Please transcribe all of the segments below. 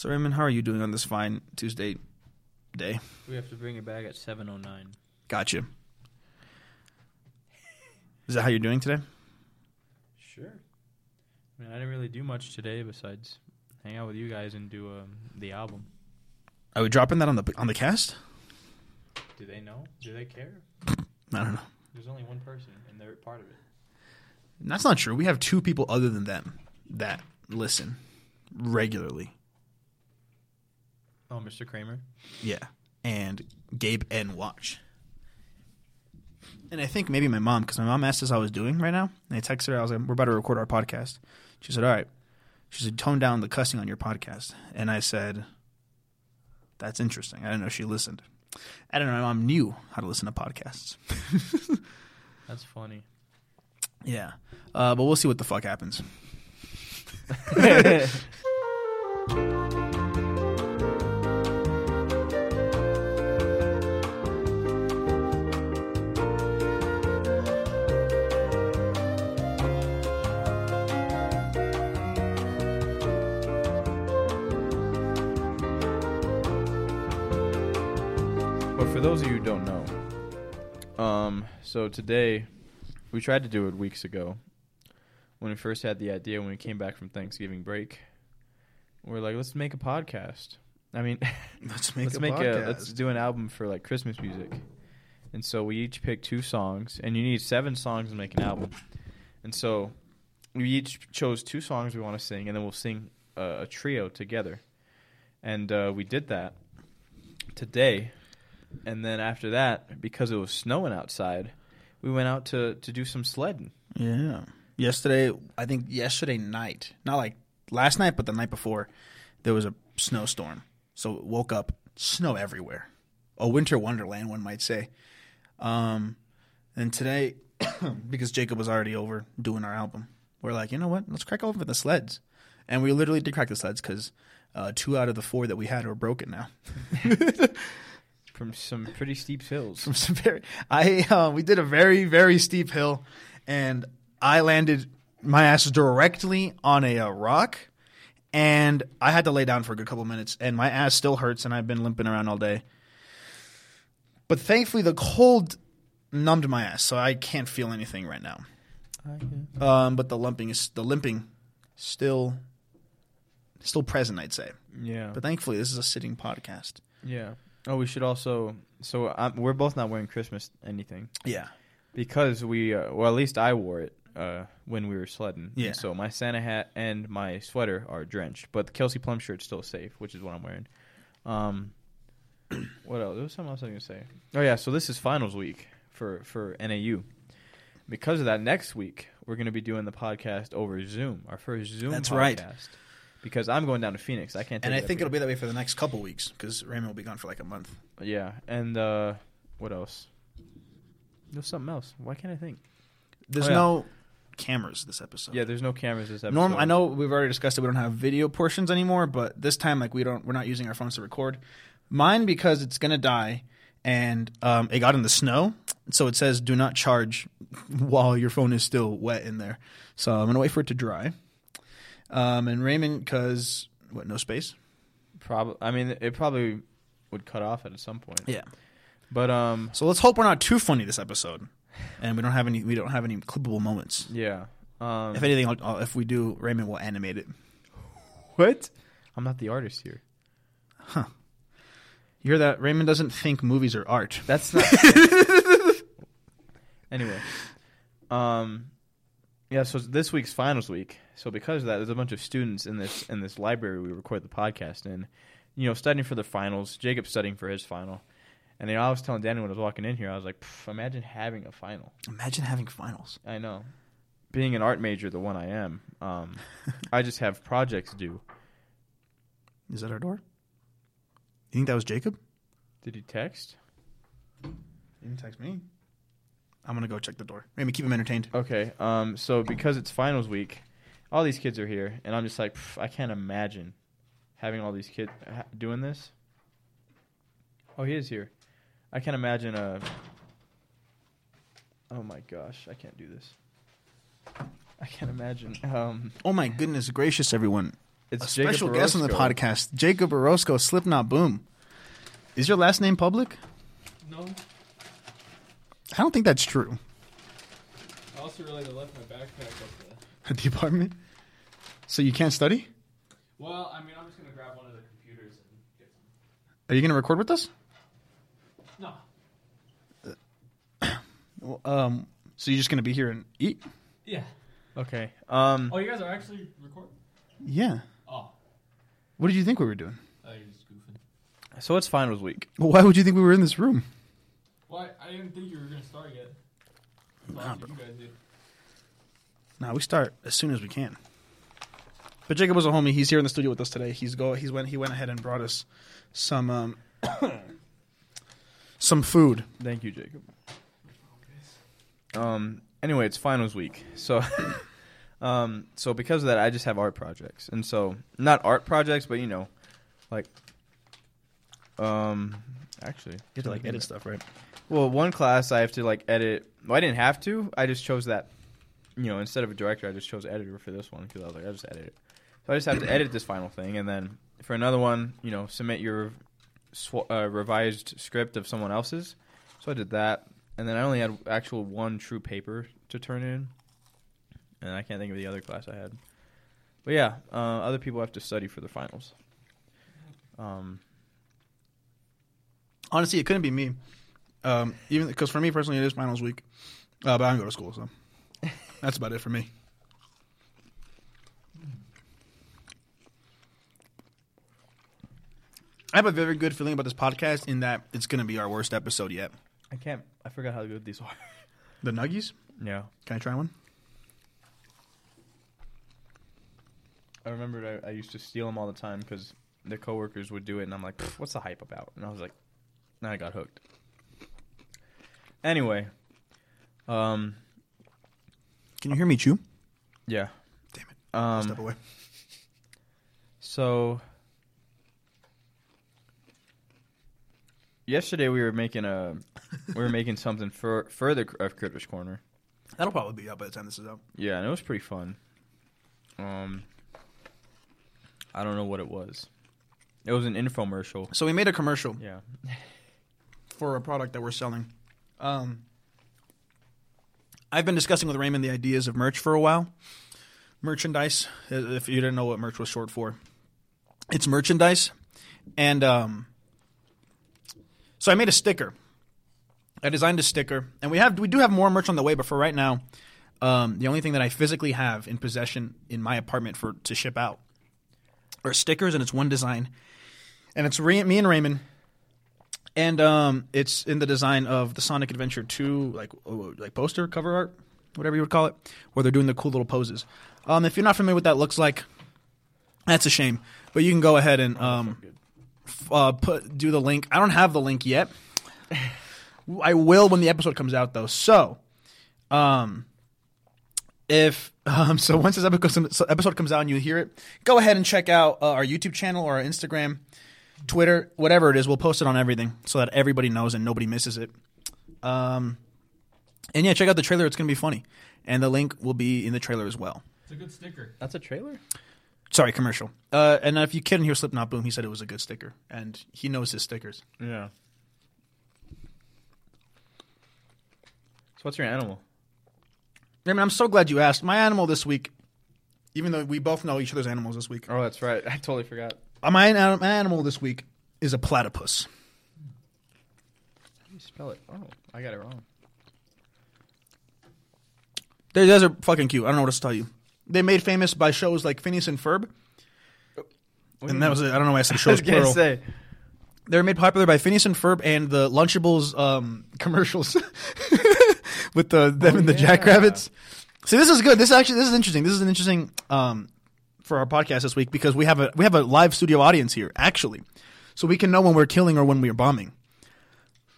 So Raymond, how are you doing on this fine Tuesday day? We have to bring it back at 7:09. Gotcha. Is that how you're doing today? Sure. I mean, I didn't really do much today besides hang out with you guys and do um, the album. Are we dropping that on the on the cast? Do they know? Do they care? I don't know. There's only one person, and they're part of it. That's not true. We have two people other than them that listen regularly. Oh, Mr. Kramer. Yeah. And Gabe and Watch. And I think maybe my mom, because my mom asked us how I was doing right now. And I texted her, I was like, we're about to record our podcast. She said, all right. She said, tone down the cussing on your podcast. And I said, that's interesting. I didn't know if she listened. I don't know. My mom knew how to listen to podcasts. That's funny. Yeah. Uh, but we'll see what the fuck happens. for those of you who don't know, um, so today we tried to do it weeks ago when we first had the idea when we came back from Thanksgiving break. We're like, let's make a podcast. I mean, Let's make let's a make podcast. a let's do an album for like Christmas music. And so we each picked two songs, and you need seven songs to make an album. And so we each chose two songs we want to sing, and then we'll sing a, a trio together. And uh, we did that today. And then after that, because it was snowing outside, we went out to, to do some sledding. Yeah. Yesterday, I think yesterday night, not like last night, but the night before, there was a snowstorm. So woke up, snow everywhere. A winter wonderland, one might say. Um, and today, because Jacob was already over doing our album, we're like, you know what? Let's crack open the sleds. And we literally did crack the sleds because uh, two out of the four that we had are broken now. From some pretty steep hills. from some very I uh, we did a very very steep hill, and I landed my ass directly on a uh, rock, and I had to lay down for a good couple minutes, and my ass still hurts, and I've been limping around all day. But thankfully, the cold numbed my ass, so I can't feel anything right now. Um, but the lumping is the limping still still present, I'd say. Yeah. But thankfully, this is a sitting podcast. Yeah. Oh, we should also. So um, we're both not wearing Christmas anything Yeah. because we. Uh, well, at least I wore it uh, when we were sledding. Yeah. So my Santa hat and my sweater are drenched, but the Kelsey Plum shirt's still safe, which is what I'm wearing. Um, what else? There was something else I was gonna say. Oh yeah. So this is finals week for for NAU. Because of that, next week we're gonna be doing the podcast over Zoom, our first Zoom. That's podcast. right. Because I'm going down to Phoenix. I can't. And I think it'll be that way for the next couple weeks because Raymond will be gone for like a month. Yeah, and uh, what else? There's something else. Why can't I think? There's Oh, yeah. no cameras this episode. Yeah, there's no cameras this episode. Norm, I know we've already discussed that we don't have video portions anymore, but this time, like we don't, we're not using our phones to record. Mine because it's gonna die, and um, it got in the snow, so it says do not charge while your phone is still wet in there. So I'm gonna wait for it to dry. Um, and Raymond, because what? No space. Probably. I mean, it probably would cut off at some point. Yeah. But um, So let's hope we're not too funny this episode, and we don't have any. We don't have any clippable moments. yeah. Um, If anything, I'll, I'll, if we do, Raymond will animate it. what? I'm not the artist here. Huh. You hear that? Raymond doesn't think movies are art. That's not. anyway, um, yeah. So this week's finals week. So because of that, there's a bunch of students in this in this library we record the podcast in. You know, studying for the finals. Jacob's studying for his final. And then I was telling Danny when I was walking in here, I was like, imagine having a final. Imagine having finals. I know. Being an art major, the one I am, um, I just have projects due. Is that our door? You think that was Jacob? Did he text? You didn't text me. I'm gonna go check the door. Maybe keep him entertained. Okay. Um. So because it's finals week, all these kids are here, and I'm just like, I can't imagine having all these kids ha- doing this. Oh, he is here. I can't imagine a. Oh my gosh, I can't do this. I can't imagine. Um. Oh my goodness gracious, everyone! It's a Jacob special guest on the podcast, Jacob Orozco, Slipknot Boom. Is your last name public? No. I don't think that's true. I also realized I left my backpack up the. At the apartment? So you can't study? Well, I mean, I'm just gonna grab one of the computers and get some. Are you going to record with us? No. Well, Um, so you're just going to be here and eat? Yeah. Okay. Um. Oh, you guys are actually recording? Yeah. Oh. What did you think we were doing? Oh, you're just goofing. So it's finals week. Well, why would you think we were in this room? Well, I, I didn't think you were gonna start yet. Nah, Nah, bro. you guys did. No, we start as soon as we can. But Jacob was a homie. He's here in the studio with us today. He's go. He's went. He went ahead and brought us some um, some food. Thank you, Jacob. Um. Anyway, it's finals week, so. Um, so because of that, I just have art projects, and so not art projects, but you know, like, um, actually, You have to like edit stuff, right? Well, one class I have to like edit. Well, I didn't have to. I just chose that. You know, instead of a director, I just chose editor for this one because I was like, I just edit it. So I just have to edit this final thing, and then for another one, you know, submit your sw- uh, revised script of someone else's. So I did that, and then I only had actual one true paper to turn in, and I can't think of the other class I had. But yeah, uh, other people have to study for the finals. Um, Honestly, it couldn't be me. Um, even because for me personally, it is finals week. Uh, but I don't go to school, so that's about it for me. I have a very good feeling about this podcast in that it's going to be our worst episode yet. I can't. I forgot how good these are. The Nuggies? yeah. Can I try one? I remembered I, I used to steal them all the time because the coworkers would do it, and I'm like, "What's the hype about?" And I was like, "Now I got hooked." Anyway, um, Can you hear me chew? yeah, Damn it. I'll step um, away. so yesterday we were making a we were making something for further of Critters Corner. That'll probably be out by the time this is out. Yeah, and it was pretty fun. Um, I don't know what it was. It was an infomercial. So we made a commercial Yeah. for a product that we're selling. Um, I've been discussing with Raymond the ideas of merch for a while. Merchandise, uh, if you didn't know what merch was short for, it's merchandise. And um, so I made a sticker. I designed a sticker, and we have we do have more merch on the way. But for right now, um, the only thing that I physically have in possession in my apartment for to ship out are stickers, and it's one design, and it's Ray, me and Raymond and um, it's in the design of the Sonic Adventure 2, like oh, like poster cover art, whatever you would call it, where they're doing the cool little poses. Um, if you're not familiar with what that looks like, that's a shame. But you can go ahead and um, f- uh, put do the link. I don't have the link yet. I will when the episode comes out, though. So, um, if um, so, once this episode episode comes out and you hear it, go ahead and check out uh, our YouTube channel or our Instagram. Twitter, whatever it is, we'll post it on everything so that everybody knows and nobody misses it. Um, and yeah, check out the trailer; it's gonna be funny, and the link will be in the trailer as well. It's a good sticker. That's a trailer? Sorry, commercial. Uh, and if you couldn't hear Slipknot Boom, he said it was a good sticker, and he knows his stickers. Yeah. So what's your animal? I mean, I'm so glad you asked. My animal this week, even though we both know each other's animals this week, Oh, that's right. I totally forgot. Uh, my, my animal this week is a platypus. How do you spell it? Oh, I got it wrong. They guys are fucking cute. I don't know what to tell you. They made famous by shows like Phineas and Ferb, and that was it. I don't know why I said I shows was gonna plural. say. They were made popular by Phineas and Ferb and the Lunchables um, commercials with the them Oh, and the yeah. Jackrabbits. See, this is good. This is actually this is interesting. This is an interesting um, for our podcast this week because we have a we have a live studio audience here actually, so we can know when we're killing or when we're bombing.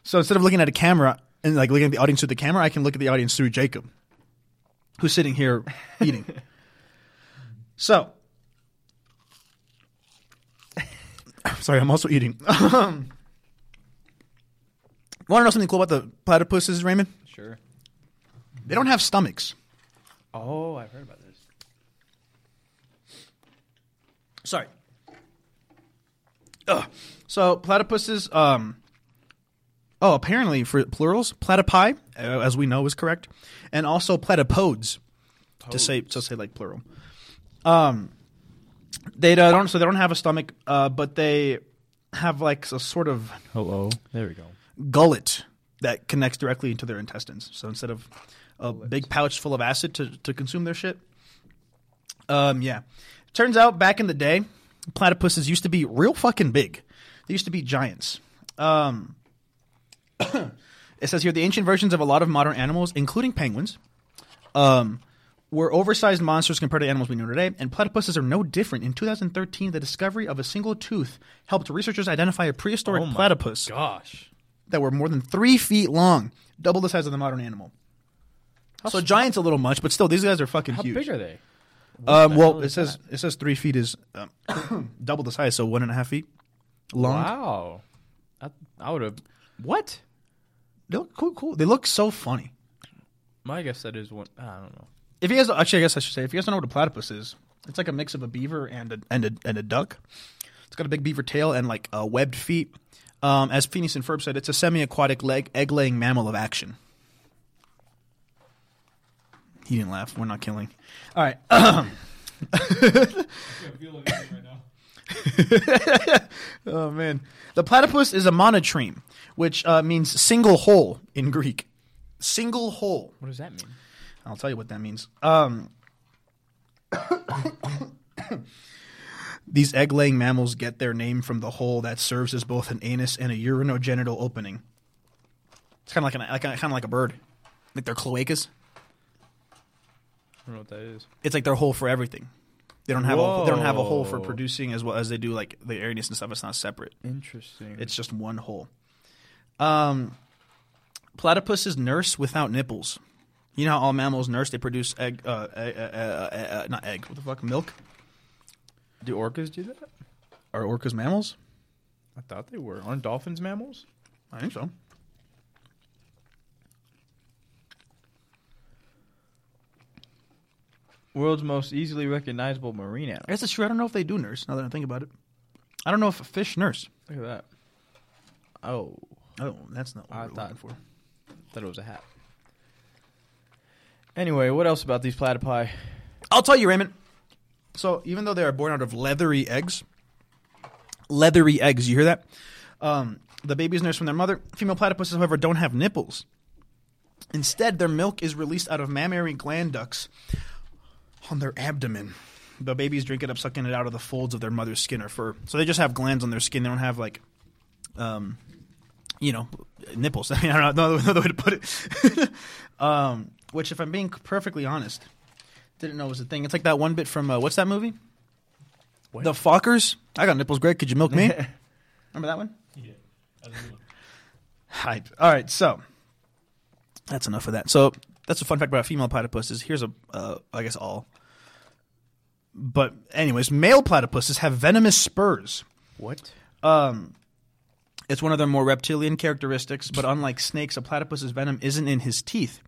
So instead of looking at a camera and like looking at the audience through the camera, I can look at the audience through Jacob, who's sitting here eating. so Sorry, I'm also eating. Um, Want to know something cool about the platypuses, Raymond? Sure. They don't have stomachs. Oh, I've heard about this. Sorry. Ugh. So platypuses. Um. Oh, apparently for plurals, platypi, uh, as we know, is correct, and also platypodes, to say to say like plural. Um, they don't. So they don't have a stomach, uh, but they have like a sort of Hello. There we go. gullet that connects directly into their intestines. So instead of a big pouch full of acid to, to consume their shit. Um, yeah. Turns out back in the day, platypuses used to be real fucking big. They used to be giants. Um, it says here the ancient versions of a lot of modern animals, including penguins, um, were oversized monsters compared to animals we know today, and platypuses are no different. In 2013, the discovery of a single tooth helped researchers identify a prehistoric Oh platypus Gosh. that were more than three feet long, double the size of the modern animal. so giant's a little much, but still, these guys are fucking How huge. big are they? Um, well, it says it says three feet is um, double the size, so one and a half feet long. Wow. I, I would have. What? They look cool, cool. They look so funny. My guess that is one. I don't know. If you guys, actually, I guess I should say, if you guys don't know what a platypus is, it's like a mix of a beaver and a and a, and a duck. It's got a big beaver tail and like uh, webbed feet. Um, as Phineas and Ferb said, it's a semi-aquatic leg egg-laying mammal of action. He didn't laugh. We're not killing. All right. I feel right now. Oh man, the platypus is a monotreme, which uh, means single hole in Greek. Single hole. What does that mean? I'll tell you what that means. Um, these egg-laying mammals get their name from the hole that serves as both an anus and a urinogenital opening. It's kind of like an like kind of like a bird, like their cloacas. I don't know what that is. It's like their hole for everything. They don't have a, they don't have a hole for producing as well as they do like the airness and stuff. It's not separate. Interesting. It's just one hole. Um, platypuses nurse without nipples. You know how all mammals nurse? They produce egg, uh, uh, uh, uh, uh, not egg. What the fuck? Milk? do orcas do that? Are orcas mammals? I thought they were. Aren't dolphins mammals? I think so. World's most easily recognizable marine animal. I it's true. I don't know if they do nurse. Now that I think about it, I don't know if a fish nurse. Look at that. Oh, Oh, that's not what I we're thought- looking for. thought it was a hat. Anyway, what else about these platypi? I'll tell you, Raymond. So even though they are born out of leathery eggs, leathery eggs, you hear that? Um, the babies nurse from their mother. Female platypuses, however, don't have nipples. Instead, their milk is released out of mammary gland ducts on their abdomen. The babies drink it up, sucking it out of the folds of their mother's skin or fur. So they just have glands on their skin. They don't have like, um, you know, nipples. I mean, I don't know no other way to put it. um, which, if I'm being perfectly honest, didn't know was a thing. It's like that one bit from uh, what's that movie? What? The Fockers. I got nipples. Great. Could you milk me? Remember that one? Yeah. That's a good. Hype. All right, so that's enough of that. So that's a fun fact about female platypuses. Here's a, uh, I guess all. But anyways, male platypuses have venomous spurs. What? Um, it's one of their more reptilian characteristics, but unlike snakes, a platypus's venom isn't in his teeth.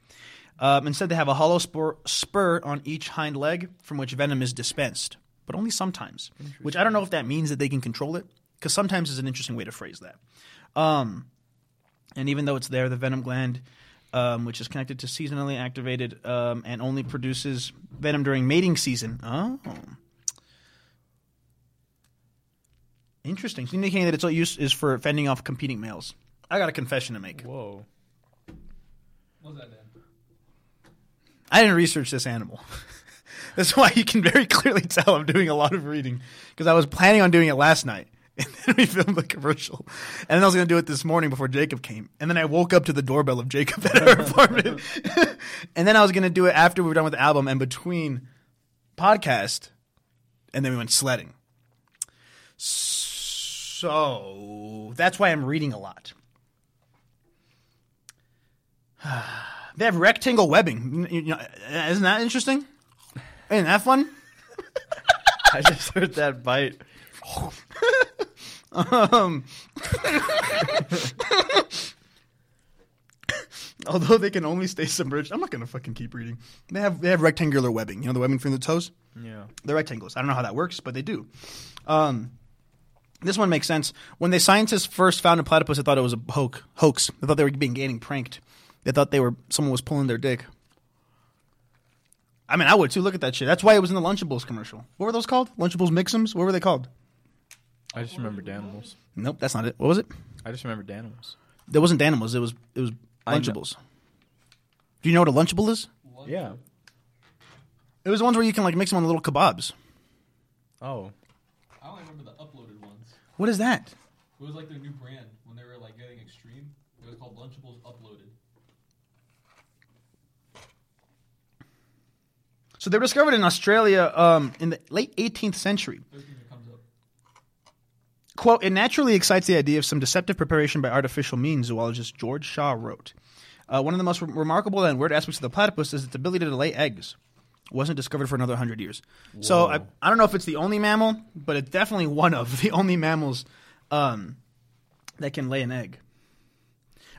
Um, instead, they have a hollow spur, spur on each hind leg from which venom is dispensed, but only sometimes. Which I don't know if that means that they can control it, because sometimes is an interesting way to phrase that. Um, and even though it's there, the venom gland, um, which is connected to seasonally activated um, and only produces venom during mating season. Oh. Interesting. So indicating that its use is for fending off competing males. I got a confession to make. Whoa. What's that, Dan? I didn't research this animal. That's why you can very clearly tell I'm doing a lot of reading because I was planning on doing it last night. And then we filmed the commercial. And then I was going to do it this morning before Jacob came. And then I woke up to the doorbell of Jacob at our apartment. and then I was going to do it after we were done with the album and between podcast. And then we went sledding. So that's why I'm reading a lot. They have rectangle webbing. You know, isn't that interesting? Isn't that fun? I just heard that bite. Um, Although they can only stay submerged, I'm not gonna fucking keep reading. They have they have rectangular webbing. You know the webbing from the toes. Yeah. They're rectangles. I don't know how that works, but they do. Um, this one makes sense. When the scientists first found a platypus, they thought it was a hoax. Hoax. They thought they were being getting pranked. They thought they were someone was pulling their dick. I mean, I would too. Look at that shit. That's why it was in the Lunchables commercial. What were those called? Lunchables Mixums? What were they called? I just remember Danimals. Nope, that's not it. What was it? I just remember Danimals. That wasn't Danimals. It was it was I know. Lunchables. Do you know what a Lunchable is? Yeah. It was the ones where you can like mix them on little kebabs. Oh. I only remember the uploaded ones. What is that? It was like their new brand when they were like getting extreme. It was called Lunchables Uploaded. So they were discovered in Australia um, in the late 18th century. First thing that comes up. Quote, it naturally excites the idea of some deceptive preparation by artificial means, zoologist George Shaw wrote. Uh, one of the most re- remarkable and weird aspects of the platypus is its ability to lay eggs. Wasn't discovered for another 100 years. So I, I don't know if it's the only mammal, but it's definitely one of the only mammals um, that can lay an egg.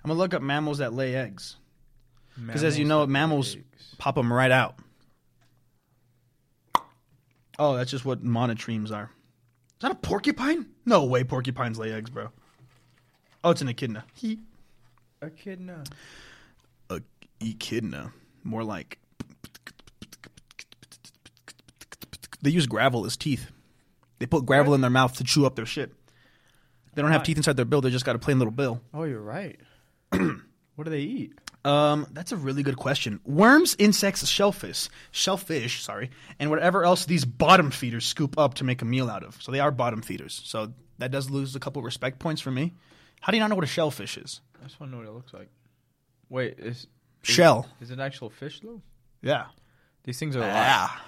I'm going to look up mammals that lay eggs. Because as you know, mammals pop them right out. Oh, that's just what monotremes are. Is that a porcupine? No way porcupines lay eggs, bro. Oh, it's an echidna. He, Echidna. a echidna. More like. They use gravel as teeth. They put gravel in their mouth to chew up their shit. They don't have Why? teeth inside their bill. They just got a plain little bill. Oh, you're right. what do they eat? Um, that's a really good question. Worms, insects, shellfish, shellfish, sorry, and whatever else these bottom feeders scoop up to make a meal out of. So they are bottom feeders. So that does lose a couple respect points for me. How do you not know what a shellfish is? I just want to know what it looks like. Wait, is, is Shell. Is it an actual fish though? Yeah. These things are alive. Ah.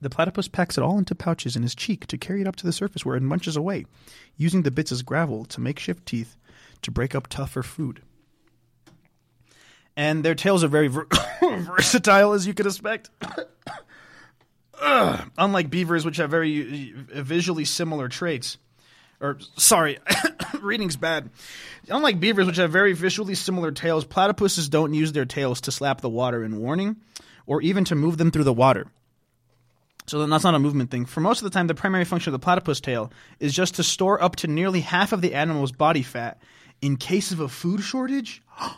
The platypus packs it all into pouches in his cheek to carry it up to the surface where it munches away, using the bits as gravel to makeshift teeth to break up tougher food. And their tails are very ver- versatile, as you could expect. Unlike beavers, which have very uh, visually similar traits. Or, sorry, reading's bad. Unlike beavers, which have very visually similar tails, platypuses don't use their tails to slap the water in warning or even to move them through the water. So then that's not a movement thing. For most of the time, the primary function of the platypus tail is just to store up to nearly half of the animal's body fat in case of a food shortage.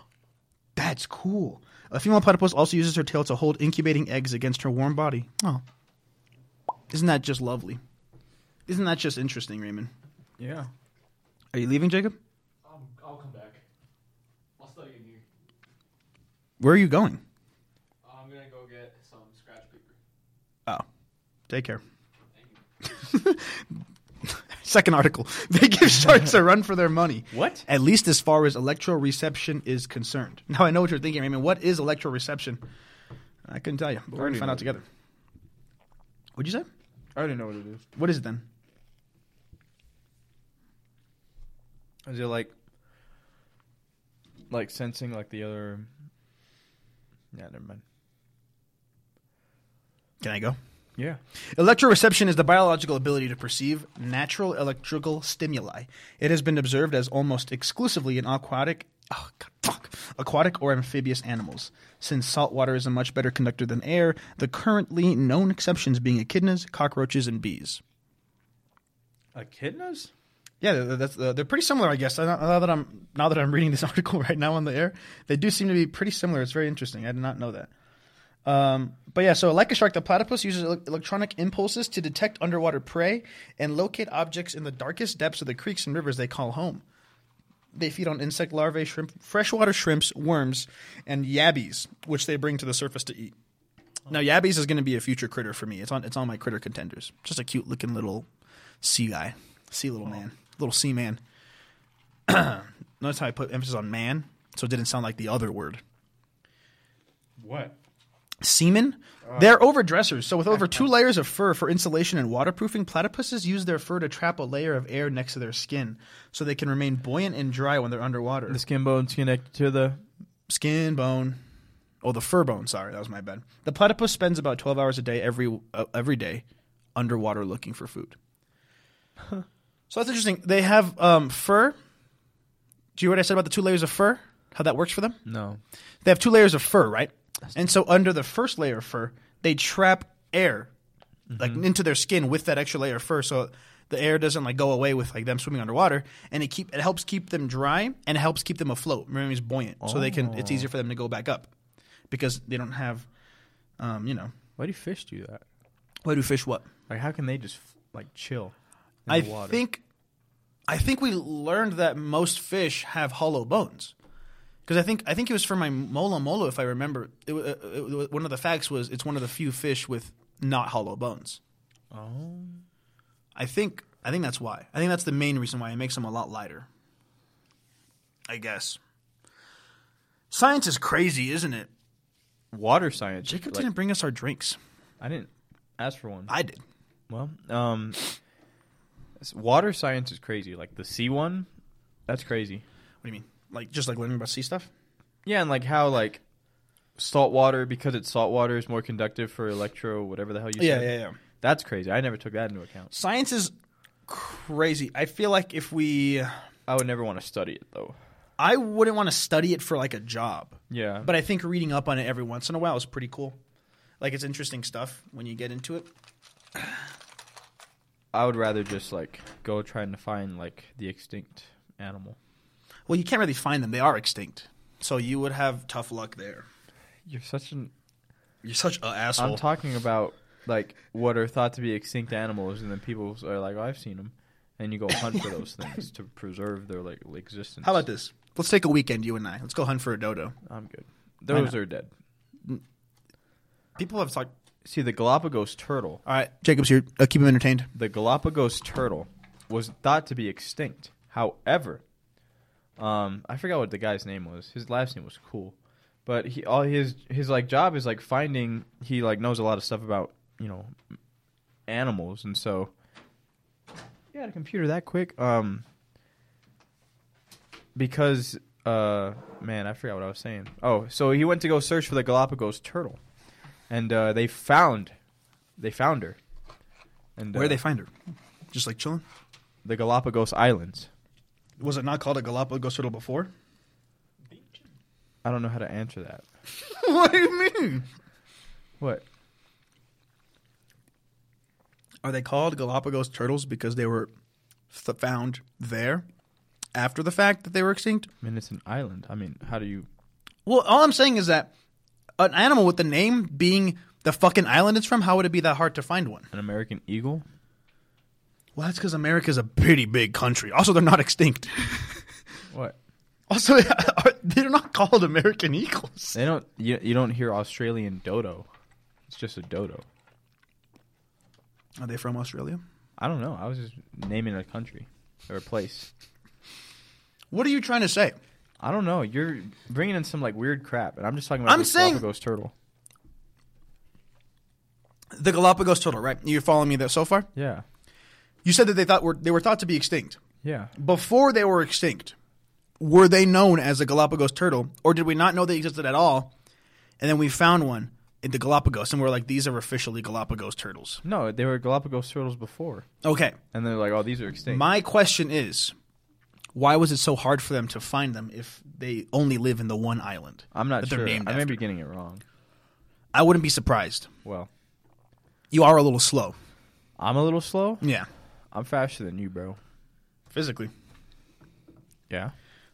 That's cool. A female platypus also uses her tail to hold incubating eggs against her warm body. Oh. Isn't that just lovely? Isn't that just interesting, Raymond? Yeah. Are you leaving, Jacob? Um, I'll come back. I'll study in here. Where are you going? I'm gonna go get some scratch paper. Oh. Take care. Second article. They give sharks a run for their money. What? At least as far as electroreception is concerned. Now I know what you're thinking, Raymond. What is electroreception? I couldn't tell you, but we're gonna find out together. What'd you say? I already know what it is. What is it then? Is it like like sensing like the other? Yeah, never mind. Can I go? Yeah. Electroreception is the biological ability to perceive natural electrical stimuli. It has been observed as almost exclusively in aquatic, oh, God, fuck, aquatic or amphibious animals. Since salt water is a much better conductor than air, the currently known exceptions being echidnas, cockroaches, and bees. Echidnas? Yeah, they're, that's, uh, they're pretty similar, I guess. Now now that I'm now that I'm reading this article right now on the air, they do seem to be pretty similar. It's very interesting. I did not know that. Um, but yeah, so like a shark, the platypus uses ele- electronic impulses to detect underwater prey and locate objects in the darkest depths of the creeks and rivers they call home. They feed on insect larvae, shrimp, freshwater shrimps, worms, and yabbies, which they bring to the surface to eat. Now, yabbies is going to be a future critter for me. It's on it's on my critter contenders. Just a cute looking little sea guy, sea little man, little sea man. Notice how I put emphasis on man, so it didn't sound like the other word. What? Semen? They're overdressers. So, with over two layers of fur for insulation and waterproofing, platypuses use their fur to trap a layer of air next to their skin so they can remain buoyant and dry when they're underwater. The skin bone's connected to the. Skin, bone. Oh, the fur bone. Sorry, that was my bad. The platypus spends about 12 hours a day every, uh, every day underwater looking for food. So, that's interesting. They have um, fur Do you hear what I said about the two layers of fur? How that works for them? No. They have two layers of fur, right? And so under the first layer of fur, they trap air like into their skin with that extra layer of fur, so the air doesn't like go away with like them swimming underwater, and it keep it helps keep them dry and it helps keep them afloat. Remember, it's buoyant, so they can. It's easier for them to go back up because they don't have, um, you know. Why do fish do that? Why do fish what? Like, how can they just like chill? In I the water? think, I think we learned that most fish have hollow bones. Because I think I think it was for my mola mola, if I remember. It, uh, it, one of the facts was it's one of the few fish with not hollow bones. Oh. I think I think that's why. I think that's the main reason why it makes them a lot lighter. I guess. Science is crazy, isn't it? Water science. Jacob like, didn't bring us our drinks. I didn't ask for one. I did. Well, um, water science is crazy. Like the sea one, that's crazy. What do you mean? Like just like learning about sea stuff? Yeah, and like how like salt water because it's salt water is more conductive for electro whatever the hell you say. Yeah, said. yeah, yeah. That's crazy. I never took that into account. Science is crazy. I feel like if we I would never want to study it though. I wouldn't want to study it for like a job. Yeah, But I think reading up on it every once in a while is pretty cool. Like it's interesting stuff when you get into it. I would rather just like go trying to find like the extinct animal. Well, you can't really find them; they are extinct. So you would have tough luck there. You're such an. You're such an asshole. I'm talking about like what are thought to be extinct animals, and then people are like, oh, "I've seen them," and you go hunt for those things to preserve their like existence. How about this? Let's take a weekend, you and I. Let's go hunt for a dodo. I'm good. Those are dead. People have talked. See, the Galapagos turtle, All right, Jacob's here. Uh, keep him entertained. the Galapagos turtle, was thought to be extinct. However, um, I forgot what the guy's name was. His last name was cool, but he all his his like job is like finding. He like knows a lot of stuff about you know animals, and so you got a computer that quick. Um, because uh, man, I forgot what I was saying. Oh, so he went to go search for the Galapagos turtle, and uh, they found they found her. And Where uh, they find her? Just like chilling. the Galapagos Islands. Was it not called a Galapagos turtle before? I don't know how to answer that. what do you mean? What? Are they called Galapagos turtles because they were th- found there after the fact that they were extinct? I mean, it's an island. I mean, how do you? Well, all I'm saying is that an animal with the name being the fucking island it's from, how would it be that hard to find one? An American eagle? Well, that's because America's a pretty big country. Also, they're not extinct. What? Also, they're not called American eagles. They don't. You, you don't hear Australian dodo. It's just a dodo. Are they from Australia? I don't know. I was just naming a country or a place. What are you trying to say? I don't know. You're bringing in some like weird crap, and I'm just talking about I'm this saying- Galapagos turtle. The Galapagos turtle, right? You're following me there so far? Yeah. You said that they thought were they were thought to be extinct. Yeah. Before they were extinct, were they known as the Galapagos turtle, or did we not know they existed at all? And then we found one in the Galapagos, and we're like, these are officially Galapagos turtles. No, they were Galapagos turtles before, Okay. and they're like, oh, these are extinct. My question is, why was it so hard for them to find them if they only live in the one island? I'm not that they're sure. named I may after? be getting it wrong. I wouldn't be surprised. Well, You are a little slow. I'm a little slow. Yeah. I'm faster than you, bro. Physically. Yeah.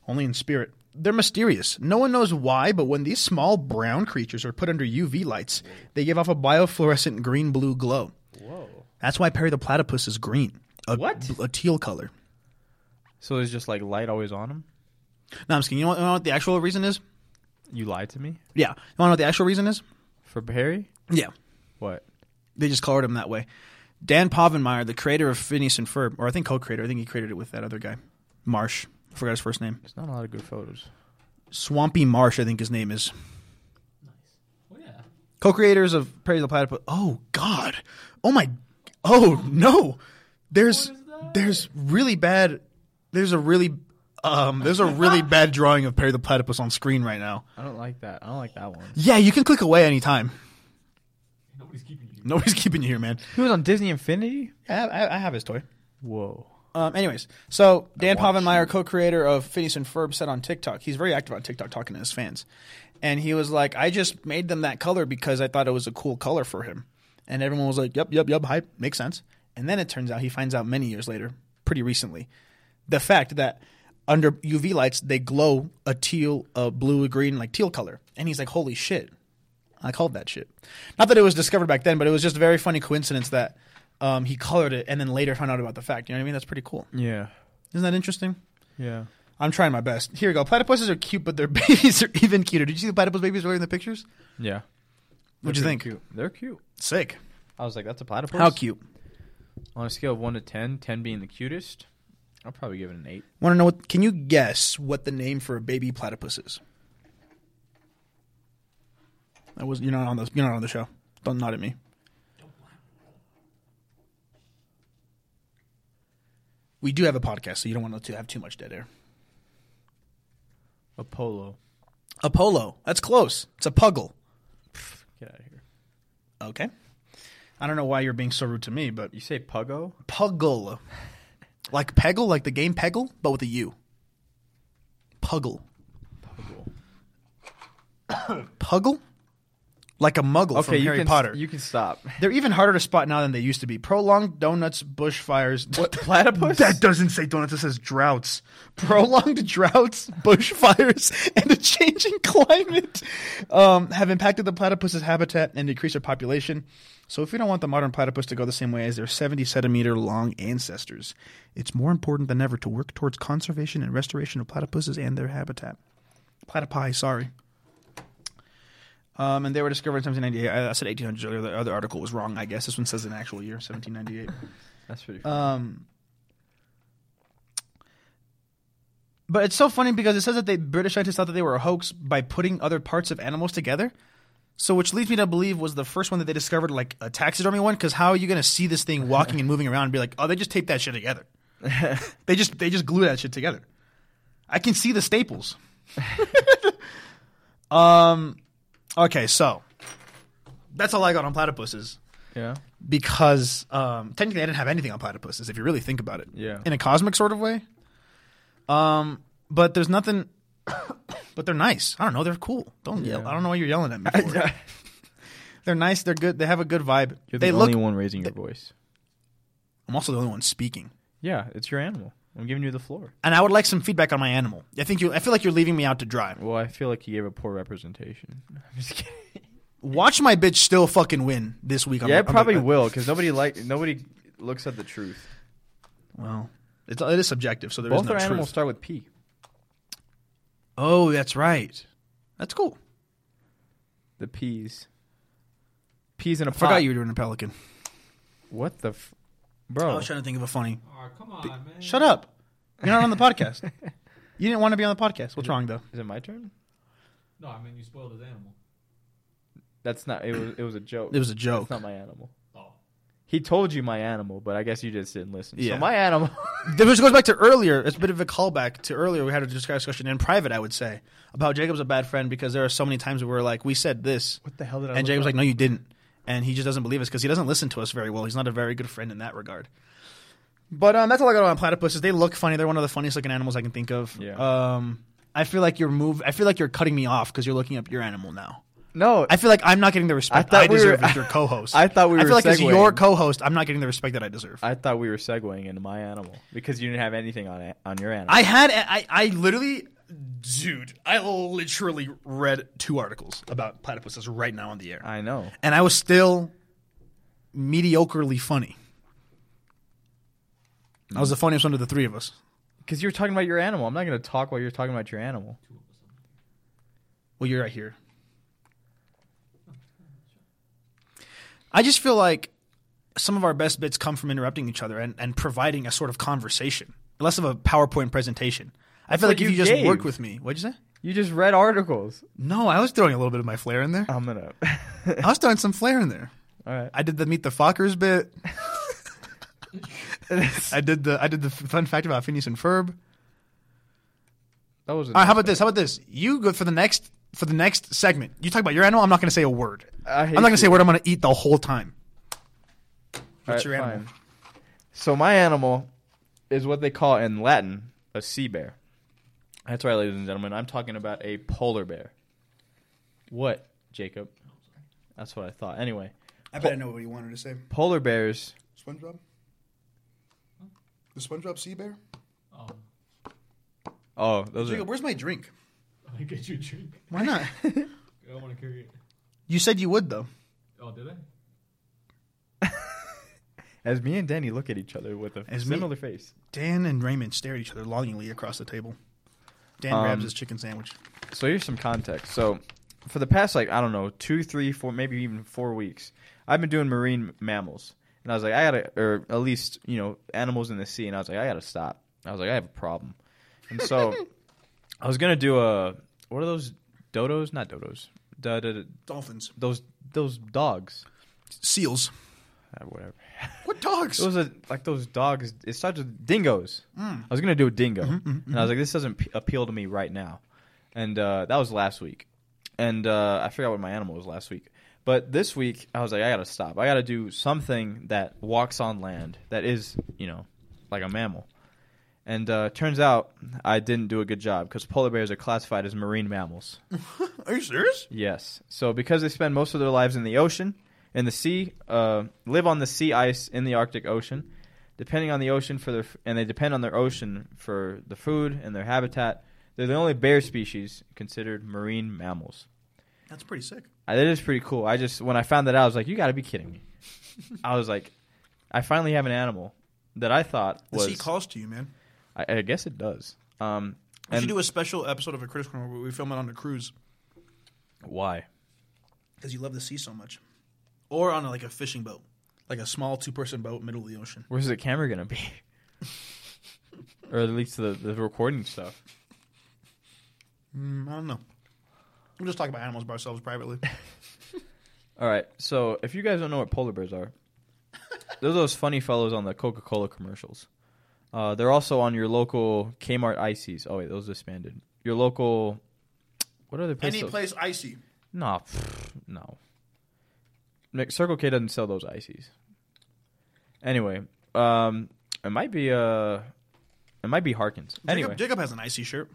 Only in spirit. They're mysterious. No one knows why, but when these small brown creatures are put under UV lights, they give off a biofluorescent green blue glow. Whoa. That's why Perry the platypus is green. A, What? A teal color. So there's just like light always on them. No, I'm just kidding. You know what, you know what the actual reason is? You lied to me Yeah. You want to know what the actual reason is? for Perry. Yeah. What? They just colored him that way. Dan Povenmire, the creator of Phineas and Ferb, or I think co-creator, I think he created it with that other guy, Marsh. I forgot his first name. There's not a lot of good photos. Swampy Marsh, I think his name is. Nice. Oh yeah. Co-creators of Perry the Platypus. Oh God. Oh my. Oh no. There's What is that? there's really bad. There's a really um there's a really bad drawing of Perry the Platypus on screen right now. I don't like that. I don't like that one. Yeah, you can click away anytime. Nobody's keeping you. Nobody's keeping you here, man. He was on Disney Infinity. I have, I I have his toy. Whoa. Um, anyways, so Dan Povenmire, co-creator of Phineas and Ferb, said on TikTok, he's very active on TikTok talking to his fans, and he was like, "I just made them that color because I thought it was a cool color for him," and everyone was like, "Yep, yep, yep, hype, makes sense." And then it turns out he finds out many years later, pretty recently, the fact that under UV lights they glow a teal, a blue, a green, like teal color, and he's like, "Holy shit!" I called that shit. Not that it was discovered back then, but it was just a very funny coincidence that um, he colored it and then later found out about the fact. You know what I mean? That's pretty cool. Yeah. Isn't that interesting? Yeah. I'm trying my best. Here we go. Platypuses are cute, but their babies are even cuter. Did you see the platypus babies in the pictures? Yeah. What'd you think? Cute. They're cute. Sick. I was like, that's a platypus. How cute. On a scale of one to 10, 10 being the cutest, I'll probably give it an eight. Want to know what? Can you guess what the name for a baby platypus is? That was you're not on the you're not on the show. Don't nod at me. We do have a podcast, so you don't want to have too much dead air. Apollo. A polo. That's close. It's a puggle. Get out of here. Okay. I don't know why you're being so rude to me, but You say puggo? puggle, like peggle, like the game Peggle, but with a U. Puggle. Puggle. Puggle? Like a muggle Okay, from Harry can Potter. You can stop. They're even harder to spot now than they used to be. Prolonged donuts, bushfires. What platypus? That doesn't say donuts. It says droughts. Prolonged droughts, bushfires, and a changing climate um, have impacted the platypus's habitat and decreased their population. So, if we don't want the modern platypus to go the same way as their 70 centimeter long ancestors, it's more important than ever to work towards conservation and restoration of platypuses and their habitat. Platypi, sorry. Um, and they were discovered in 1798. I, I said 1800s earlier. The other article was wrong, I guess. This one says an actual year, 1798. That's pretty funny. Um, but it's so funny because it says that the British scientists thought that they were a hoax by putting other parts of animals together. So, which leads me to believe was the first one that they discovered, like a taxidermy one. Because how are you going to see this thing walking and moving around and be like, oh, they just taped that shit together? they just they just glue that shit together. I can see the staples. um, okay, so that's all I got on platypuses yeah. because um, technically I didn't have anything on platypuses if you really think about it. Yeah. In a cosmic sort of way. Um, but there's nothing. but they're nice. I don't know. They're cool. Don't yell. Yeah. I don't know why you're yelling at me. For. They're nice. They're good. They have a good vibe. You're the they only look. one raising your voice. I'm also the only one speaking. Yeah, it's your animal. I'm giving you the floor. And I would like some feedback on my animal. I think you. I feel like you're leaving me out to dry. Well, I feel like you gave a poor representation. I'm just kidding. Watch my bitch still fucking win this week. on yeah, the- it probably uh, will because nobody like nobody looks at the truth. Well, it's, it is subjective, so there is Both no our truth. animals start with P. Oh, that's right. That's cool. The peas. Peas in a I pot. forgot you were doing a pelican. What the, f- I was trying to think of a funny. Oh, come on, man. Shut up. You're not on the podcast. You didn't want to be on the podcast. What's wrong though? Is it my turn? No, I mean you spoiled his animal. That's not. It was. It was a joke. It was a joke. That's not my animal. Oh, He told you my animal, but I guess you just didn't listen. Yeah. So my animal. This goes back to earlier. It's a bit of a callback to earlier. We had a discussion in private, I would say, about Jacob's a bad friend because there are so many times where we're like, we said this, what the hell did I? and look Jacob's up? like, no, you didn't, and he just doesn't believe us because he doesn't listen to us very well. He's not a very good friend in that regard. But um, that's all I got on platypuses. They look funny. They're one of the funniest looking animals I can think of. Yeah. Um, I feel like you're move. I feel like you're cutting me off because you're looking up your animal now. no. I feel like I'm not getting the respect I I, we deserve were- as your co-host. I thought we were. I feel like as your co-host, I'm not getting the respect that I deserve. I thought we were segueing into my animal because you didn't have anything on it, on your animal. I had I I literally dude, I literally read two articles about platypuses right now on the air. I know. And I was still mediocrely funny. I was the funniest one of the three of us. Because you're talking about your animal. I'm not going to talk while you're talking about your animal. Well, you're right here. I just feel like some of our best bits come from interrupting each other and, and providing a sort of conversation, less of a PowerPoint presentation. I feel like if you you just gave. worked with me, what'd you say? You just read articles. No, I was throwing a little bit of my flair in there. I'm gonna. I was throwing some flair in there. All right. I did the meet the Fockers bit. I did the I did the fun fact about Phineas and Ferb. That was. All right, how about this? How about this? You go for the next for the next segment. You talk about your animal. I'm not going to say a word. I I'm not going to say a word. I'm going to eat the whole time. What's right, your animal? fine. So my animal is what they call in Latin a sea bear. That's right, ladies and gentlemen. I'm talking about a polar bear. What, Jacob? That's what I thought. Anyway, I bet I know what you wanted to say. polar bears. SpongeBob. The SpongeBob sea bear. Um, Oh, those Jacob, are. where's my drink? I get you a drink. Why not? I don't want to carry it. you said you would though. Oh, did I? As me and Danny look at each other with a As me- similar face. Dan and Raymond stare at each other longingly across the table. Dan Um, grabs his chicken sandwich. So here's some context. So for the past like I don't know two, three, four, maybe even four weeks, I've been doing marine mammals, and I was like I gotta, or at least you know animals in the sea, and I was like I gotta stop. I was like I have a problem, and so I was gonna do a what are those dodos? Not dodos. Da, da, da, Dolphins. those those dogs. Seals. Uh, whatever. What dogs? Those are like those dogs. It starts with dingoes. Mm. I was gonna do a dingo, Mhm, and I was like, this doesn't p- appeal to me right now. And uh, that was last week, and uh, I forgot what my animal was last week. But this week, I was like, I gotta stop. I gotta do something that walks on land that is, you know, like a mammal. And uh, turns out I didn't do a good job because polar bears are classified as marine mammals. Are you serious? Yes. So because they spend most of their lives in the ocean, in the sea, uh, live on the sea ice in the Arctic Ocean, depending on the ocean for their, and they depend on their ocean for the food and their habitat. They're the only bear species considered marine mammals. That's pretty sick. Uh, That is pretty cool. I just when I found that out, I was like, "You got to be kidding me!" I was like, "I finally have an animal that I thought The was." sea calls to you, man. I, I guess it does. Um, We should do a special episode of a Critters Corner where we film it on a cruise why? because you love the sea so much, or on like a fishing boat, like a small two-person boat, middle of the ocean. Where's the camera gonna be? or at least the the recording stuff. Mm, I don't know. We'll just talk about animals by ourselves privately. All right. So if you guys don't know what polar bears are, they're those funny fellows on the Coca Cola commercials. Uh, they're also on your local Kmart ICEEs. Oh wait, those disbanded. Your local. What are other place? Any place icy. No, pff, no. Mc- Circle K doesn't sell those ICEEs. Anyway, um, it might be uh, it might be Harkins. Anyway, Jacob, Jacob has an ICEE shirt.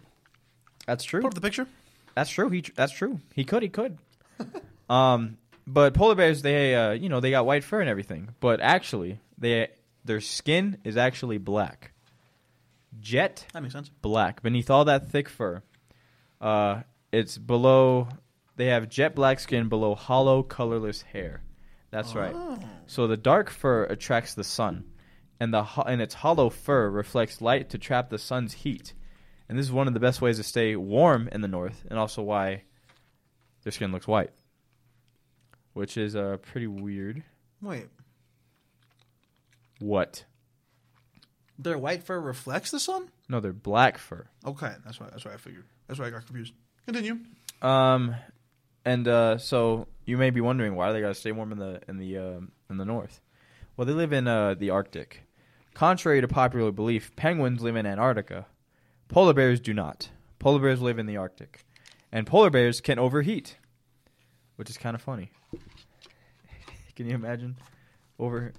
that's true. Put up the picture. That's true. He that's true. He could. He could. um, but polar bears, they uh, you know, they got white fur and everything, but actually, they their skin is actually black. Jet That makes sense. black beneath all that thick fur. Uh, it's below. They have jet black skin below hollow, colorless hair. That's right. Oh. So the dark fur attracts the sun, and the ho- and its hollow fur reflects light to trap the sun's heat. And this is one of the best ways to stay warm in the north, and also why their skin looks white, which is uh, pretty weird. Wait, What? their white fur reflects the sun. No, they're black fur. Okay, that's why. That's why I figured. That's why I got confused. Continue. Um, and uh, so you may be wondering why they gotta stay warm in the in the um in the north. Well, they live in uh, the Arctic. Contrary to popular belief, penguins live in Antarctica. Polar bears do not. Polar bears live in the Arctic, and polar bears can overheat, which is kind of funny. can you imagine? Over.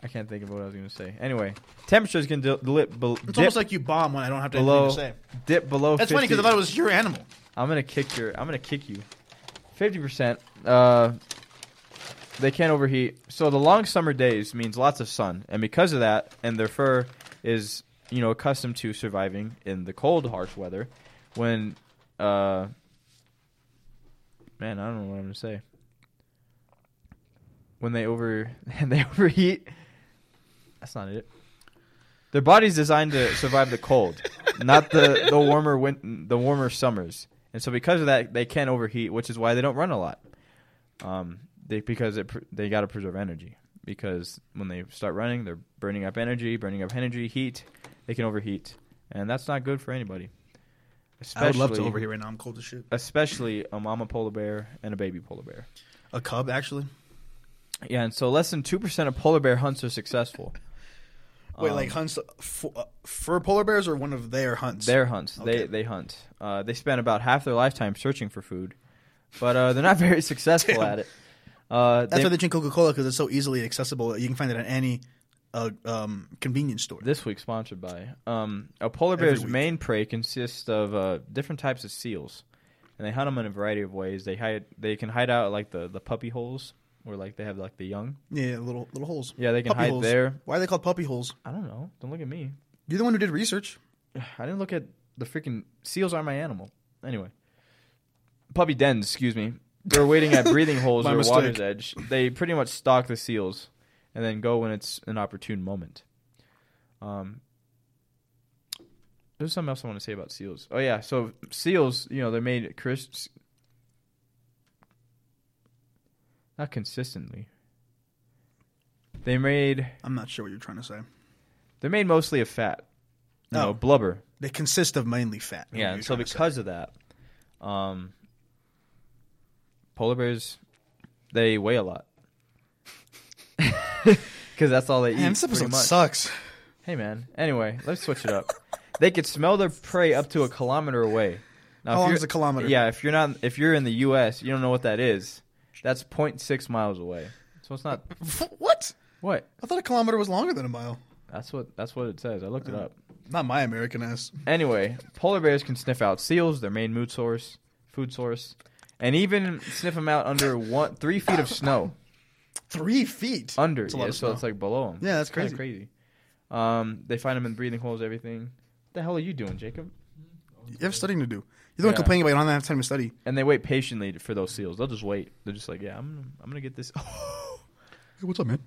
I can't think of what I was going to say. Anyway, temperatures can dip, dip, It's dip almost like you bomb when I don't have to below anything to say. dip below. That's funny 50 because I thought it was your animal. I'm gonna kick your. I'm gonna kick you. Fifty percent. Uh, they can't overheat. So the long summer days means lots of sun, and because of that, and their fur is you know accustomed to surviving in the cold, harsh weather. When, uh, man, I don't know what I'm gonna say. When they over and they overheat, that's not it. Their body's designed to survive the cold, not the the warmer win- the warmer summers. And so because of that, they can overheat, which is why they don't run a lot. Um, they because it they got to preserve energy because when they start running, they're burning up energy, burning up energy, heat. They can overheat, and that's not good for anybody. I would love to overheat right now. I'm cold as shit. especially a mama polar bear and a baby polar bear. A cub, actually. Yeah, and so less than two percent of polar bear hunts are successful. Wait, Um, like hunts for, uh, for polar bears or one of their hunts? Their hunts. Okay. They they hunt. Uh, they spend about half their lifetime searching for food, but uh, they're not very successful at it. Uh, That's they- why they drink Coca Cola because it's so easily accessible. You can find it at any a um, convenience store. This week sponsored by um, a polar bear's main prey consists of uh, different types of seals, and they hunt them in a variety of ways. They hide they can hide out like the the puppy holes where like they have like the young. Yeah, little little holes. Yeah, they can Puppy hide holes. there. Why are they called puppy holes? I don't know. Don't look at me. You're the one who did research. I didn't look at the freaking seals are my animal. Anyway, puppy dens. Excuse me. They're waiting at breathing holes or mistake. water's edge. They pretty much stalk the seals and then go when it's an opportune moment. Um, there's something else I want to say about seals. Oh yeah, so seals, you know, they're made crisps, not consistently. They made I'm not sure what you're trying to say. they're made mostly of fat, you know, Oh. blubber. They consist of mainly fat. Yeah, and so because of that, um, polar bears they weigh a lot because that's all they eat. Man, this pretty episode much. sucks. Hey man. Anyway, let's switch it up. they could smell their prey up to a kilometer away. Now, How if long you're- is a kilometer? Yeah, if you're not, if you're in the U.S., you don't know what that is. That's 0.6 miles away. So it's not What? what. I thought a kilometer was longer than a mile. That's what that's what it says. I looked it up. Not my American ass. Anyway, polar bears can sniff out seals, their main mood source, food source, and even sniff them out under one three feet of snow. Three feet. Under, That's a lot yeah, of so snow. it's like below them. Yeah, that's crazy. crazy. Um, they find them in breathing holes, everything. What the hell are you doing, Jacob? You have studying to do. You're the one Yeah. complaining about you don't have time to study. And they wait patiently for those seals. They'll just wait. They're just like, yeah, I'm, I'm gonna get this. Hey, what's up, man?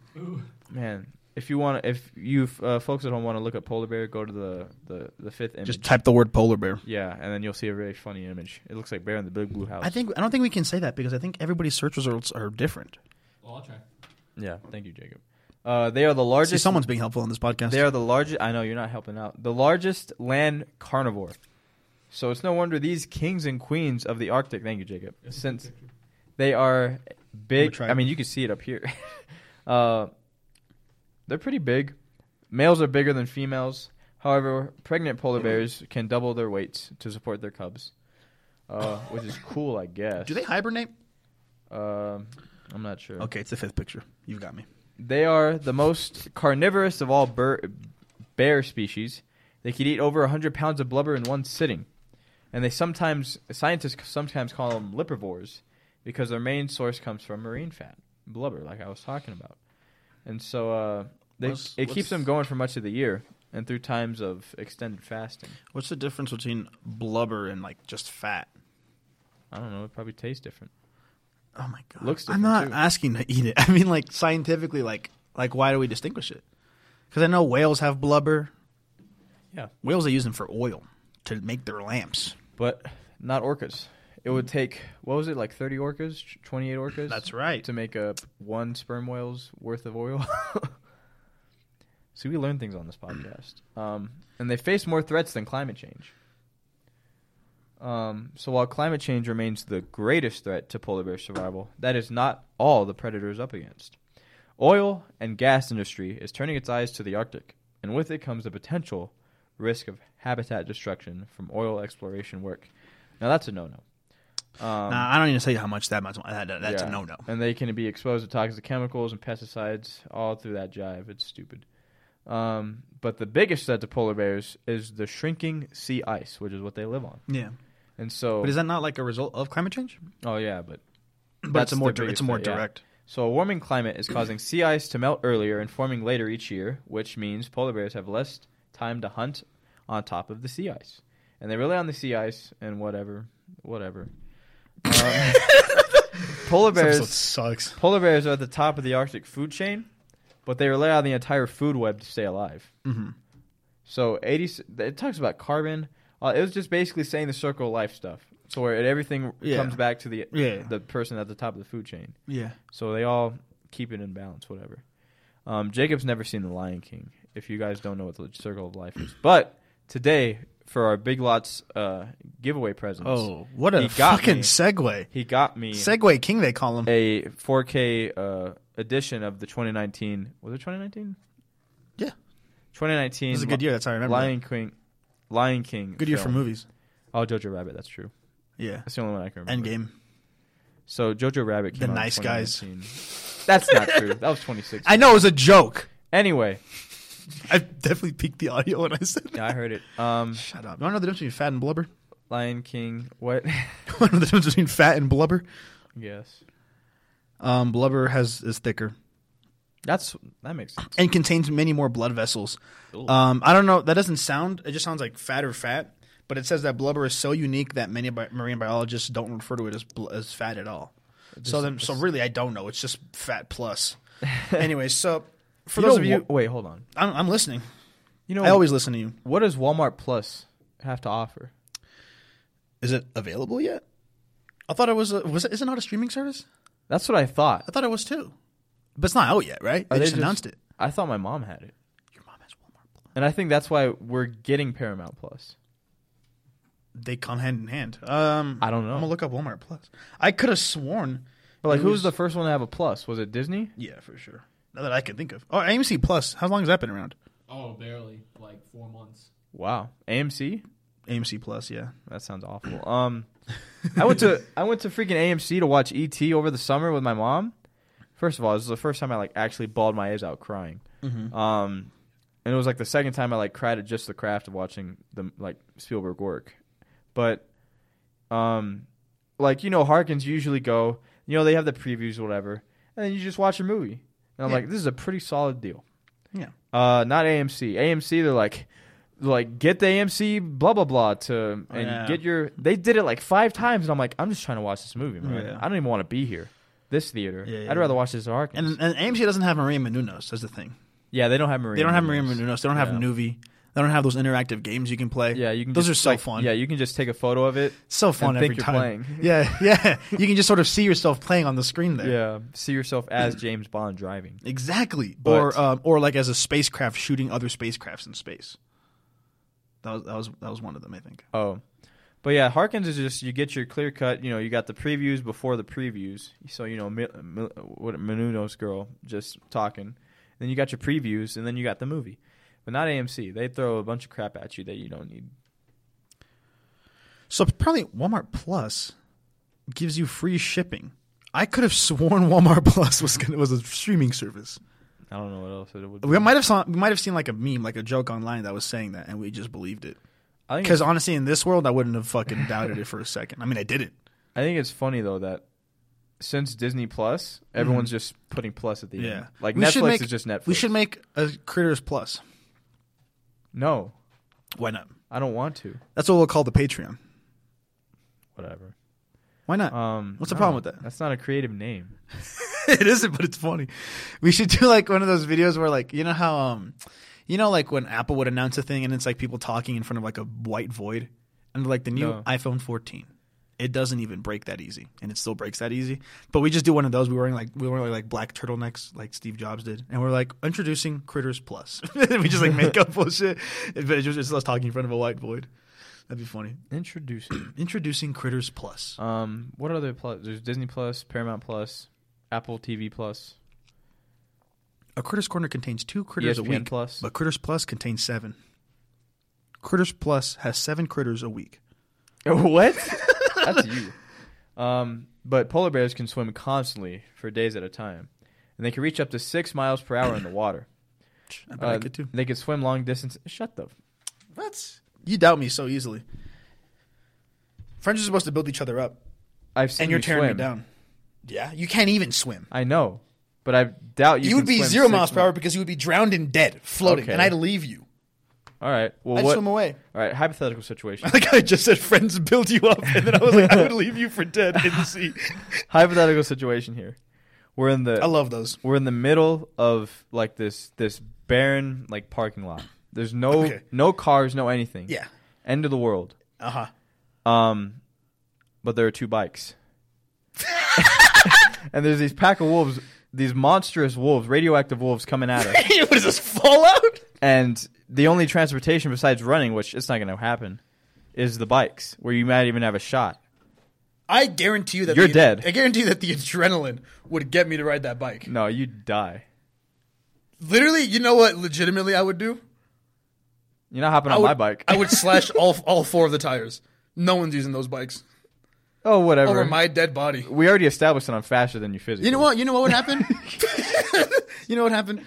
Man, if you want, if you uh, folks at home want to look up polar bear, go to the the, the fifth image. Just type the word polar bear. yeah, and then you'll see a very funny image. It looks like bear in the big blue house. I think I don't think we can say that because I think everybody's search results are different. Well, I'll try. Yeah, thank you, Jacob. Uh, they are the See, largest. someone's being helpful on this podcast. They are the largest. I know you're not helping out. The largest land carnivore. So it's no wonder these kings and queens of the Arctic. Thank you, Jacob. Since they are big. I mean, you can see it up here. uh, they're pretty big. Males are bigger than females. However, pregnant polar bears can double their weights to support their cubs, uh, which is cool, I guess. Do they hibernate? Um, I'm not sure. Okay, it's the fifth picture. You've got me. They are the most carnivorous of all bur- bear species. They could eat over 100 pounds of blubber in one sitting. And they sometimes, scientists sometimes call them lipivores because their main source comes from marine fat, blubber, like I was talking about. And so uh, they, What's- it keeps them going for much of the year and through times of extended fasting. What's the difference between blubber and like just fat? I don't know, it probably tastes different. Oh my god! Looks different I'm not too. asking to eat it. I mean, like scientifically, like like why do we distinguish it? Because I know whales have blubber. Yeah. Whales they use them for oil to make their lamps. But not orcas. It would take, what was it, like 30 orcas, 28 orcas? That's right. to make a one sperm whale's worth of oil. See, we learn things on this podcast. Um, and they face more threats than climate change. Um, so while climate change remains the greatest threat to polar bear survival, that is not all the predator is up against. Oil and gas industry is turning its eyes to the Arctic, and with it comes the potential risk of habitat destruction from oil exploration work. Now that's a no-no. Um, nah, I don't even say how much that much. That, that- that's yeah. a no no. And they can be exposed to toxic chemicals and pesticides all through that jive. It's stupid. Um, but the biggest threat to polar bears is the shrinking sea ice, which is what they live on. Yeah, And so, but is that not like a result of climate change? oh yeah, but But it's a more it's a more threat, yeah. direct. so a warming climate is causing sea ice to melt earlier and forming later each year, which means polar bears have less time to hunt on top of the sea ice, and they rely on the sea ice and whatever, whatever. Um, polar bears sucks. Polar bears are at the top of the Arctic food chain, but they rely on the entire food web to stay alive. hmm So 80 it talks about carbon. Uh, it was just basically saying the circle of life stuff. So where it, everything Yeah. comes back to the Yeah. the person at the top of the food chain. Yeah. So they all keep it in balance, whatever. Um, Jacob's never seen The Lion King. If you guys don't know what the circle of life is, but today for our Big Lots uh, giveaway presents, Oh, what a fucking me. segue. he got me Segue King, they call him. a 4K uh, edition of the 2019. Was it 2019? Yeah. 2019. It was a good year. That's how I remember. Lion that. King. Lion King. Good year for movies. Oh, Jojo Rabbit. That's true. Yeah. That's the only one I can remember. Endgame. So Jojo Rabbit. Came The out in nice guys. That's not true. That was 2016. I know it was a joke. Anyway, I definitely peaked the audio when I said that. yeah, I heard it. Um, Shut up. You want to know the difference between fat and blubber? Lion King. What? You want to know the difference between fat and blubber? yes, Um, blubber has is thicker that's that makes sense. and contains many more blood vessels. Ooh. Um, I don't know. That doesn't sound. It just sounds like fat or fat. But it says that blubber is so unique that many bi- marine biologists don't refer to it as bl- as fat at all. so then, so really, I don't know. It's just fat plus. Anyways, so for You those know of you, wait, hold on. I'm, I'm listening. You know, I always listen to you. what does Walmart Plus have to offer? Is it available yet? I thought it was. A, was it? Is it not a streaming service? That's what I thought. I thought it was too, but it's not out yet, right? They they just just- announced it. I thought my mom had it, Your mom has Walmart. Plus. And I think that's why we're getting Paramount Plus. They come hand in hand. Um, I don't know. I'm gonna look up Walmart Plus. I could have sworn. But like, who was the first one to have a plus? Was it Disney? Yeah, for sure. Not that I can think of. Oh, AMC Plus. How long has that been around? Oh, barely. Like four months. Wow, AMC. AMC Plus. Yeah. That sounds awful. Um, I went to I went to freaking AMC to watch ET over the summer with my mom. First of all, this was the first time I like actually bawled my eyes out crying. Mm-hmm. Um, and it was like the second time I like cried at just the craft of watching the like Spielberg work. But, um, like you know, Harkins usually go. You know, they have the previews or whatever, and then you just watch a movie. And I'm Yeah. like, this is a pretty solid deal. Yeah. Uh, not AMC. AMC, they're like, like get the AMC blah blah blah to and Yeah. get your. They did it like five times, and I'm like, I'm just trying to watch this movie, man. Yeah. I don't even want to be here. This theater. Yeah, yeah, I'd rather watch this at Harkins. And, and AMC doesn't have Maria Menounos. That's the thing. yeah, they don't have Marine. they don't have Maria Menounos. They don't have Yeah. Noovie. They don't have those interactive games you can play. Yeah, you can. Those just, are so like, fun. Yeah, you can just take a photo of it. So fun every time. playing. Yeah, yeah. You can just sort of see yourself playing on the screen there. Yeah, see yourself as James Bond driving. Exactly. But- or um, or like as a spacecraft shooting other spacecrafts in space. That was that was that was one of them, I think. Oh, but yeah, Harkins is just you get your clear cut. You know, you got the previews before the previews, so you know what Menounos girl just talking. Then you got your previews, and then you got the movie. But not AMC. They throw a bunch of crap at you that you don't need. So probably Walmart Plus gives you free shipping. I could have sworn Walmart Plus was gonna, was a streaming service. I don't know what else it would. We might have saw, we might have seen like a meme, like a joke online that was saying that, and we just believed it. I Because honestly, in this world, I wouldn't have fucking doubted it for a second. I mean, I didn't. I think it's funny though that since Disney Plus, everyone's just putting plus at the Mm-hmm. Yeah. end. Like We Netflix make- is just Netflix. We should make a Critters Plus. No. Why not? I don't want to. That's what we'll call the Patreon. Whatever. Why not? Um, What's the problem with that? That's not a creative name. it isn't, but it's funny. We should do like one of those videos where like you know how um you know like when Apple would announce a thing and it's like people talking in front of like a white void and like the new No. iPhone 14. It doesn't even break that easy, and it still breaks that easy. But we just do one of those. We were wearing like we were wearing like black turtlenecks, like Steve Jobs did, and we're like introducing Critters Plus. we just like make up bullshit, but it's just it's us talking in front of a white void. That'd be funny. Introducing. Introducing Critters Plus. Um, what other plus? There's Disney Plus, Paramount Plus, Apple TV Plus, A Critters Corner contains two critters a week. Plus. But Critters Plus contains seven. Critters Plus has seven critters a week. what? That's you. Um, but polar bears can swim constantly for days at a time, and they can reach up to six miles per hour in the water. I bet I Uh, could too. They can swim long distance. Shut the. What? You doubt me so easily. Friends are supposed to build each other up, I've seen and you're you tearing swim. me down. Yeah, you can't even swim. I know, but I doubt you. You, can would be swim zero six miles per hour because you would be drowned and dead, floating, Okay. and I'd leave you. All right. Well, I'd what? swim away. All right. Hypothetical situation. Like I just said, friends build you up, and then I was like, I would leave you for dead in the sea. hypothetical situation here. We're in the I love those. we're in the middle of like this this barren like parking lot. There's no Okay. no cars, no anything. Yeah. End of the world. Uh huh. Um, but there are two bikes, and there's these pack of wolves, these monstrous wolves, radioactive wolves coming at us, what is this Fallout? and the only transportation besides running, which it's not going to happen, is the bikes, where you might even have a shot. I guarantee you that You're the- dead. I guarantee that the adrenaline would get me to ride that bike. No, you'd die. Literally, you know what? Legitimately, I would do. You're not hopping I on would, my bike. I would slash all all four of the tires. No one's using those bikes oh, whatever. over my dead body. we already established that I'm faster than you physically. You know what? You know what would happen? you know what happened?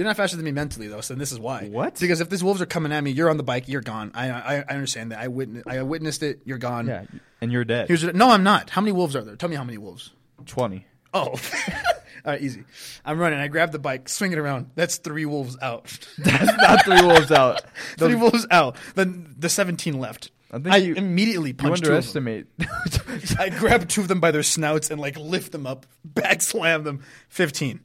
You're not faster than me mentally though, so this is why. What? Because if these wolves are coming at me, you're on the bike, you're gone. I I, I understand that. I witnessed I witnessed it. You're gone. Yeah, and you're dead. Here's no, I'm not. How many wolves are there? Tell me how many wolves. twenty. Oh. All right, easy. I'm running. I grab the bike, swing it around. That's three wolves out. That's not three wolves out. three wolves out. Then the 17 left. I I, think you- immediately you punched of them. underestimate. I grab two of them by their snouts and like lift them up, back slam them. 15.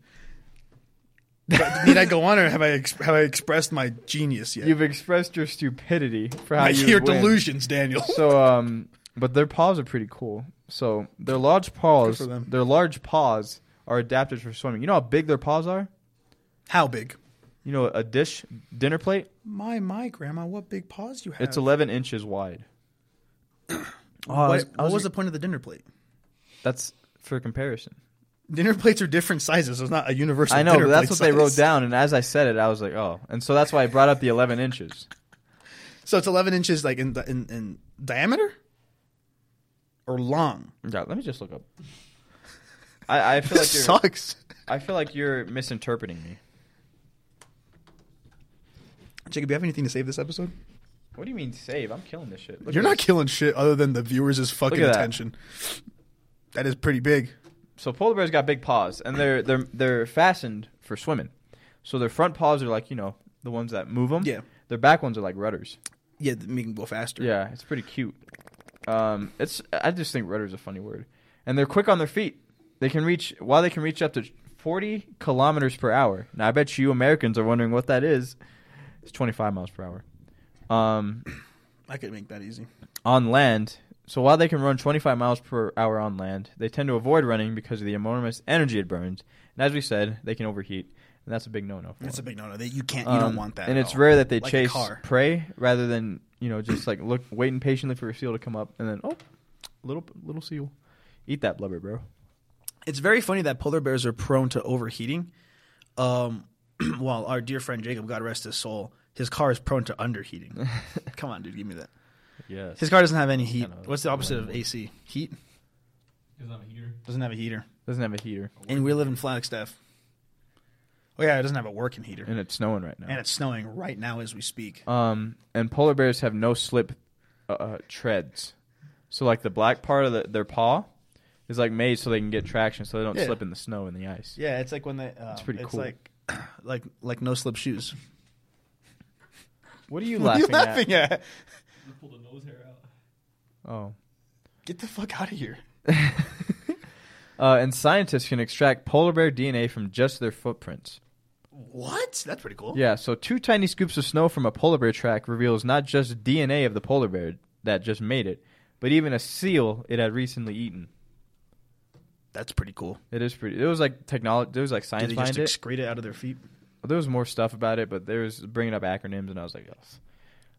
But need I go on, or have I ex- have I expressed my genius yet? You've expressed your stupidity for how my, you your win. delusions, Daniel. So, um, but their paws are pretty cool. So their large paws, for them. their large paws are adapted for swimming. You know how big their paws are? How big? You know, a dish dinner plate. My my grandma, what big paws you have? It's 11 inches wide. oh, What, what was the point of the dinner plate? That's for comparison. Dinner plates are different sizes. It's not a universal. I know, but that's what they wrote down. And as I said it, I was like, oh. And so that's why I brought up the 11 inches. So it's 11 inches, like in in, in diameter, or long. Yeah, let me just look up. I, I feel like you're. sucks. I feel like you're misinterpreting me. Jacob, do you have anything to save this episode? What do you mean save? I'm killing this shit. Look You're not this. killing shit other than the viewers' fucking Look at that. attention. That is pretty big. So polar bears got big paws, and they're they're they're fastened for swimming. So their front paws are like you know the ones that move them. Yeah. Their back ones are like rudders. Yeah, they make them go faster. Yeah, it's pretty cute. Um, it's I just think rudder is a funny word, and they're quick on their feet. They can reach while they can reach up to 40 kilometers per hour. Now I bet you Americans are wondering what that is. It's 25 miles per hour. Um, I could make that easy. on land. So while they can run 25 miles per hour on land, they tend to avoid running because of the enormous energy it burns. And as we said, they can overheat, and that's a big no-no. For That's a big no-no. They, you can't. You don't Um, want that. And at it's all. rare that they Like a chase car. prey rather than you know just like look waiting patiently for a seal to come up and then oh, little little seal, eat that blubber, bro. It's very funny that polar bears are prone to overheating. Um, while our dear friend Jacob, God rest his soul, his car is prone to underheating. Come on, dude, give me that. Yes. His car doesn't have any heat. Kinda What's the opposite of AC? Heat Doesn't have a heater. doesn't have a heater, doesn't have a heater, and we live in Flagstaff. Oh yeah, it doesn't have a working heater, and it's snowing right now. and it's snowing right now as we speak. Um, and polar bears have no slip uh, uh, treads. So like the black part of the, their paw is like made so they can get traction, so they don't Yeah. slip in the snow and the ice. Yeah, it's like when they. Uh, It's pretty it's cool. Like, like, like no slip shoes. What are you What are you laughing at? Just pull the nose hair out. Oh. Get the fuck out of here. Uh, and scientists can extract polar bear DNA from just their footprints. What? That's pretty cool. Yeah, so two tiny scoops of snow from a polar bear track reveals not just DNA of the polar bear that just made it, but even a seal it had recently eaten. That's pretty cool. It is pretty. It was like technology. There was like science Did science they behind just excrete it out of their feet? there was more stuff about it, but there was bringing up acronyms, and I was like, yes.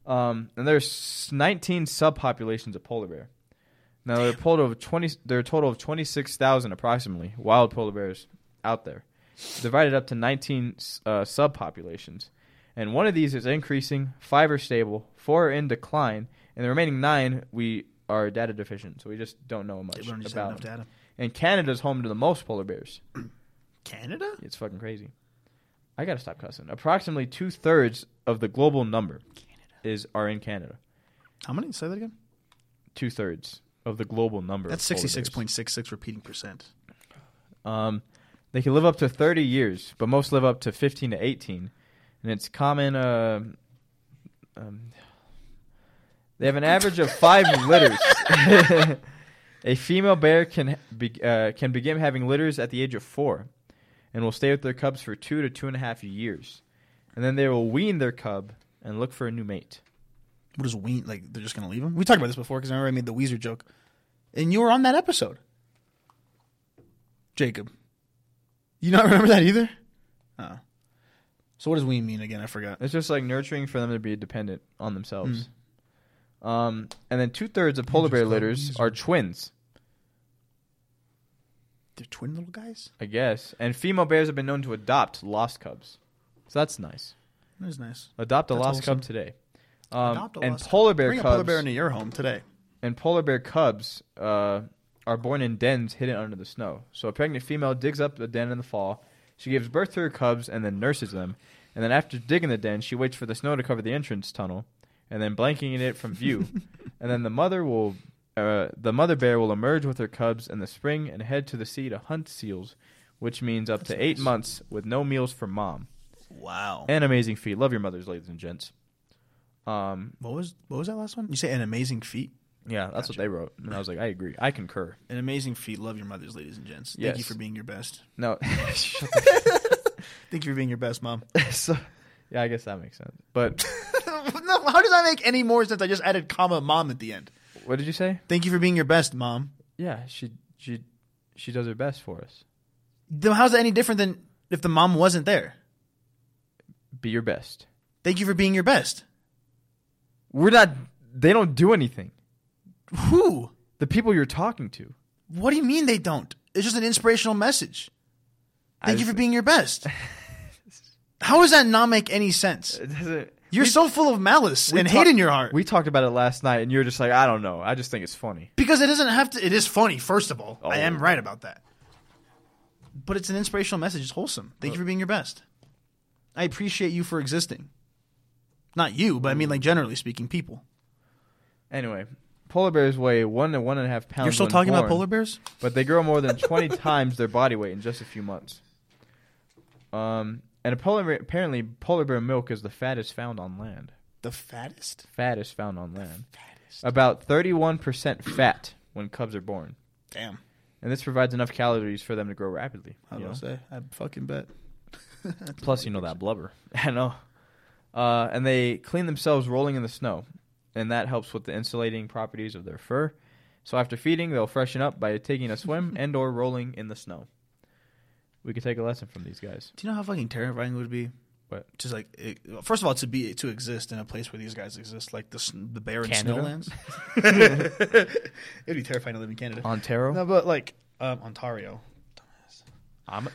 Um, and there's 19 subpopulations of polar bear. Now there are a total of 20. There are a total of 26,000 approximately wild polar bears out there, divided up to 19 uh, subpopulations. And one of these is increasing, five are stable, four are in decline, and the remaining nine we are data deficient, so we just don't know much don't about. data. And Canada's home to the most polar bears. Canada? It's fucking crazy. I gotta stop cussing. Approximately two thirds of the global number is are in Canada. How many? Say that again. Two thirds of the global number. That's sixty-six bears. point six six repeating percent. Um, they can live up to thirty years, but most live up to fifteen to eighteen, and it's common. Uh, um, they have an average of five litters. A female bear can be, uh, can begin having litters at the age of four, and will stay with their cubs for two to two and a half years, and then they will wean their cub and look for a new mate. What is wean? Like they're just gonna leave him? We talked about this before because I remember I made the Weezer joke, and you were on that episode. Jacob, you not remember that either? Oh. So what does wean mean again? I forgot. It's just like nurturing for them to be dependent on themselves. Um, and then two thirds of polar bear litters are twins. They're twin little guys. I guess. And female bears have been known to adopt lost cubs. So that's nice. That is nice. Adopt a That's lost wholesome. cub today. Um, Adopt a and lost- polar bear Bring cubs a polar bear into your home today. and polar bear cubs uh, are born in dens hidden under the snow. So a pregnant female digs up a den in the fall, She gives birth to her cubs and then nurses them. And then after digging the den, she waits for the snow to cover the entrance tunnel, and then blanking it from view. and then the mother will, uh, the mother bear will emerge with her cubs in the spring and head to the sea to hunt seals, which means up to eight months with no meals for mom. Wow. An amazing feat. Love your mothers, ladies and gents. Um, what was what was that last one? You say an amazing feat. yeah, that's what Gotcha. they wrote, and I was like, I agree, I concur. An amazing feat. Love your mothers, ladies and gents. Thank you Yes. for being your best. No, Thank you for being your best, mom. so, yeah, I guess that makes sense. But no, how does that make any more sense? I just added comma mom at the end. what did you say? Thank you for being your best, mom. Yeah, she she she does her best for us. Then how's that any different than if the mom wasn't there? Be your best. Thank you for being your best. We're not. They don't do anything. Who? The people you're talking to. What do you mean they don't? It's just an inspirational message. I Thank you for being your best. How does that not make any sense? It doesn't. You're we- so full of malice and talk- hate in your heart. We talked about it last night, and you're just like, I don't know. I just think it's funny. because it doesn't have to. It is funny, first of all. I Oh. am right about that. But it's an inspirational message. It's wholesome. Thank you for being your best. I appreciate you for existing. Not you, but I mean, like generally speaking, people. Anyway, polar bears weigh one to one and a half pounds. You're still when talking about born, polar bears? but they grow more than 20 times their body weight in just a few months. Um, and a polar bear, apparently polar bear milk is the fattest found on land. The fattest? Fattest found on land. Fattest. About 31% fat when cubs are born. Damn. And this provides enough calories for them to grow rapidly. How you do I know? say? I fucking bet. Plus, you know that blubber. I know. Uh, and they clean themselves rolling in the snow, and that helps with the insulating properties of their fur. So after feeding, they'll freshen up by taking a swim and/or rolling in the snow. We could take a lesson from these guys. Do you know how fucking terrifying it would be? What? Just like, it, first of all, to be to exist in a place where these guys exist, like the the barren Canada? snowlands. It'd be terrifying to live in Canada. Ontario. No, but like um, Ontario. I'm,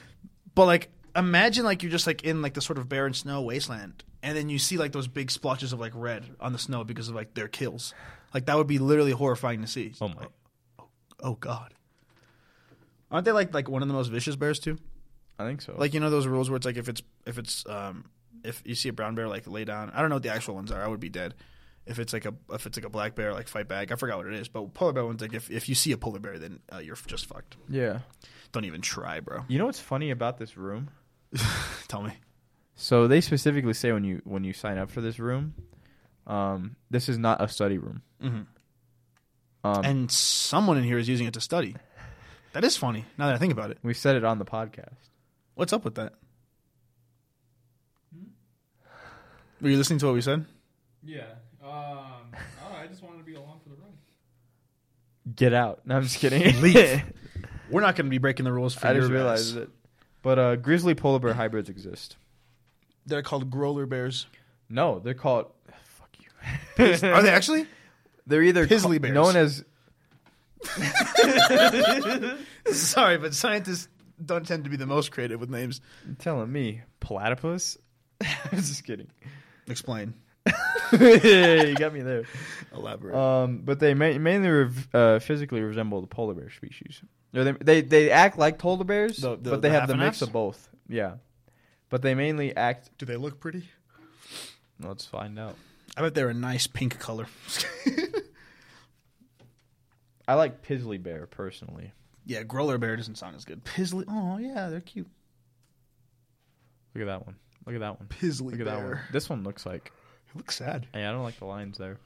But like, imagine like you're just like in like the sort of barren snow wasteland, and then you see like those big splotches of like red on the snow because of like their kills. Like that would be literally horrifying to see. oh my! Oh God. Aren't they like like one of the most vicious bears too? I think so. Like you know those rules where it's like if it's if it's um if you see a brown bear like lay down, I don't know what the actual ones are. I would be dead. If it's like a if it's like a black bear like fight back, I forgot what it is. But polar bear ones like if if you see a polar bear, then uh, you're just fucked. yeah. Don't even try, bro. You know what's funny about this room? Tell me. So they specifically say when you when you sign up for this room, um, this is not a study room. hmm Um, and someone in here is using it to study. That is funny. Now that I think about it, we said it on the podcast. what's up with that? Were you listening to what we said? Yeah. Um, oh, I just wanted to be along for the ride. Get out. No, I'm just kidding. Leave. We're not going to be breaking the rules for I your just ass. realized it. But uh, grizzly polar bear hybrids exist. They're called grolar bears. No, they're called. Fuck you. Are they actually? They're either Pizzly ca- bears. known as. Sorry, but scientists don't tend to be the most creative with names. you telling me platypus? I was just kidding. Explain. yeah, you got me there. Elaborate. Um, but they ma- mainly rev- uh, physically resemble the polar bear species. Or they, they they act like polar bears, The- the- but they the have half the and mix halves? of both. Yeah, but they mainly act. Do they look pretty? Let's find out. I bet they're a nice pink color. I like Pizzly bear personally. yeah, grolar bear doesn't sound as good. Pizzly. Oh yeah, they're cute. Look at that one. Look at that one. Pizzly Look at that one. This one looks like. It looks sad. Hey, I don't like the lines there.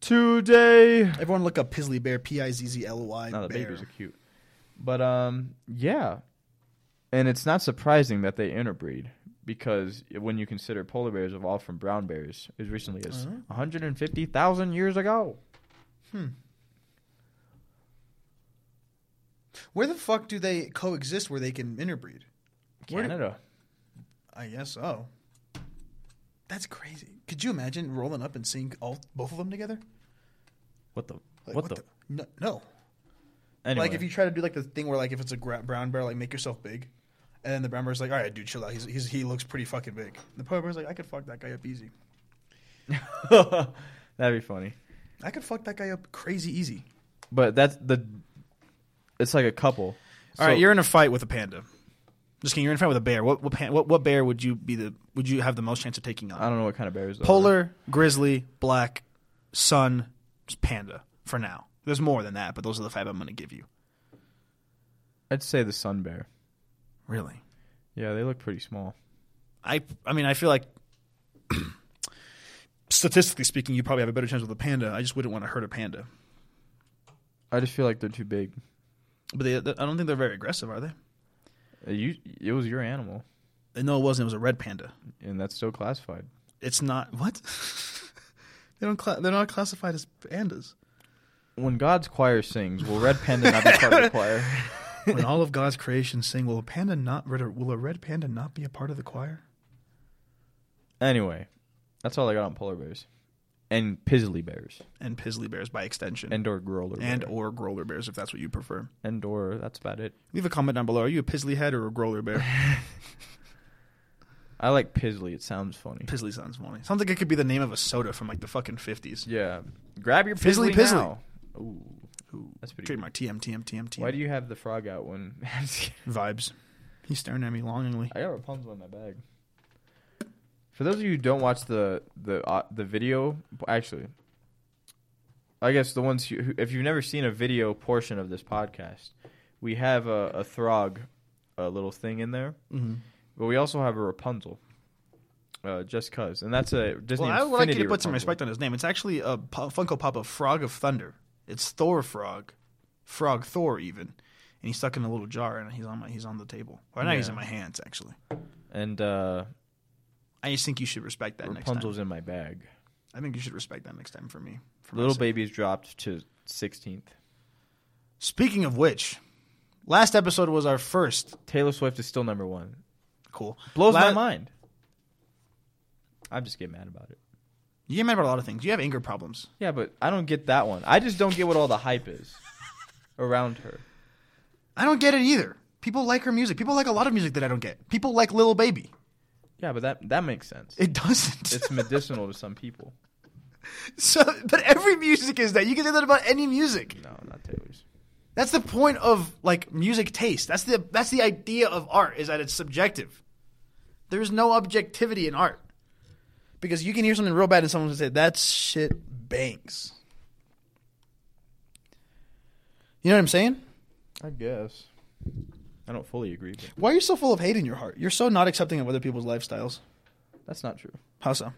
Today. Everyone look up Pizzly bear. P i z z l y. No, the bear. babies are cute. But um, yeah, and it's not surprising that they interbreed because when you consider polar bears evolved from brown bears as recently as Uh-huh. 150,000 years ago. Hmm. Where the fuck do they coexist where they can interbreed? Where Canada. I guess so. That's crazy. Could you imagine rolling up and seeing all both of them together? What the? Like, what, the? No, no. Anyway, Like if you try to do like the thing where like if it's a gra- brown bear, like make yourself big, and then the brown bear's like, all right, dude, chill out. He's, he's he looks pretty fucking big. The polar bear's like, I could fuck that guy up easy. that'd be funny. I could fuck that guy up crazy easy. But that's the. It's like a couple. All right, So- you're in a fight with a panda. Just kidding. You're in fight with a bear. What what, what what bear would you be the would you have the most chance of taking on? I don't know what kind of bears. are. Polar, grizzly, black, sun, panda. For now, there's more than that, but those are the five I'm going to give you. I'd say the sun bear. Really? Yeah, they look pretty small. I I mean, I feel like statistically speaking, you probably have a better chance with a panda. I just wouldn't want to hurt a panda. I just feel like they're too big. But they, I don't think they're very aggressive, are they? Uh, You, it was your animal, No, it wasn't. It was a red panda. and that's still classified. It's not what. they don't. Cla- they're not classified as pandas. When God's choir sings, will red panda not be part of the choir? when all of God's creation sing, will a panda not? Will a red panda not be a part of the choir? Anyway, that's all I got on polar bears, and pizzly bears, And pizzly bears by extension, and or grolar and bear. or grolar bears if that's what you prefer. and or that's about it. Leave a comment down below. Are you a pizzly head or a grolar bear? I like pizzly. It sounds funny. pizzly sounds funny. Sounds like it could be the name of a soda from like the fucking fifties. Yeah, grab your Fizzly pizzly, pizzly. now. Ooh, Ooh, that's pretty. trademark TM TM TM TM. Why do you have the frog out when? vibes? He's staring at me longingly. I got Rapunzel in my bag. For those of you who don't watch the the uh, the video, actually, I guess the ones who, if you've never seen a video portion of this podcast, we have a, a Throg, a little thing in there, Mm-hmm. but we also have a Rapunzel, uh, just cause, and that's a Disney Well, I would like you to put some respect on his name. It's actually a Funko Pop of Frog of Thunder. It's Thor Frog, Frog Thor even, and he's stuck in a little jar and he's on my he's on the table. Or now he's in my hands actually. and uh, I just think you should respect that next Rapunzel's time. in my bag. I think you should respect that next time for me. For Lil Baby's dropped to 16th. Speaking of which, last episode was our first. Taylor Swift is still number one. Cool. Blows La- my mind. I'm just get mad about it. You get mad about a lot of things. You have anger problems. Yeah, but I don't get that one. I just don't get what all the hype is around her. I don't get it either. People like her music. People like a lot of music that I don't get. People like Lil Baby. Yeah, but that that makes sense. It doesn't. It's medicinal to some people. so, but every music is that. You can say that about any music. No, not Taylor's. That's the point of like music taste. That's the that's the idea of art is that it's subjective. There's no objectivity in art. Because you can hear something real bad and someone will say that shit banks. You know what I'm saying? I guess. I don't fully agree, but Why are you so full of hate in your heart? You're so not accepting of other people's lifestyles. that's not true. How so?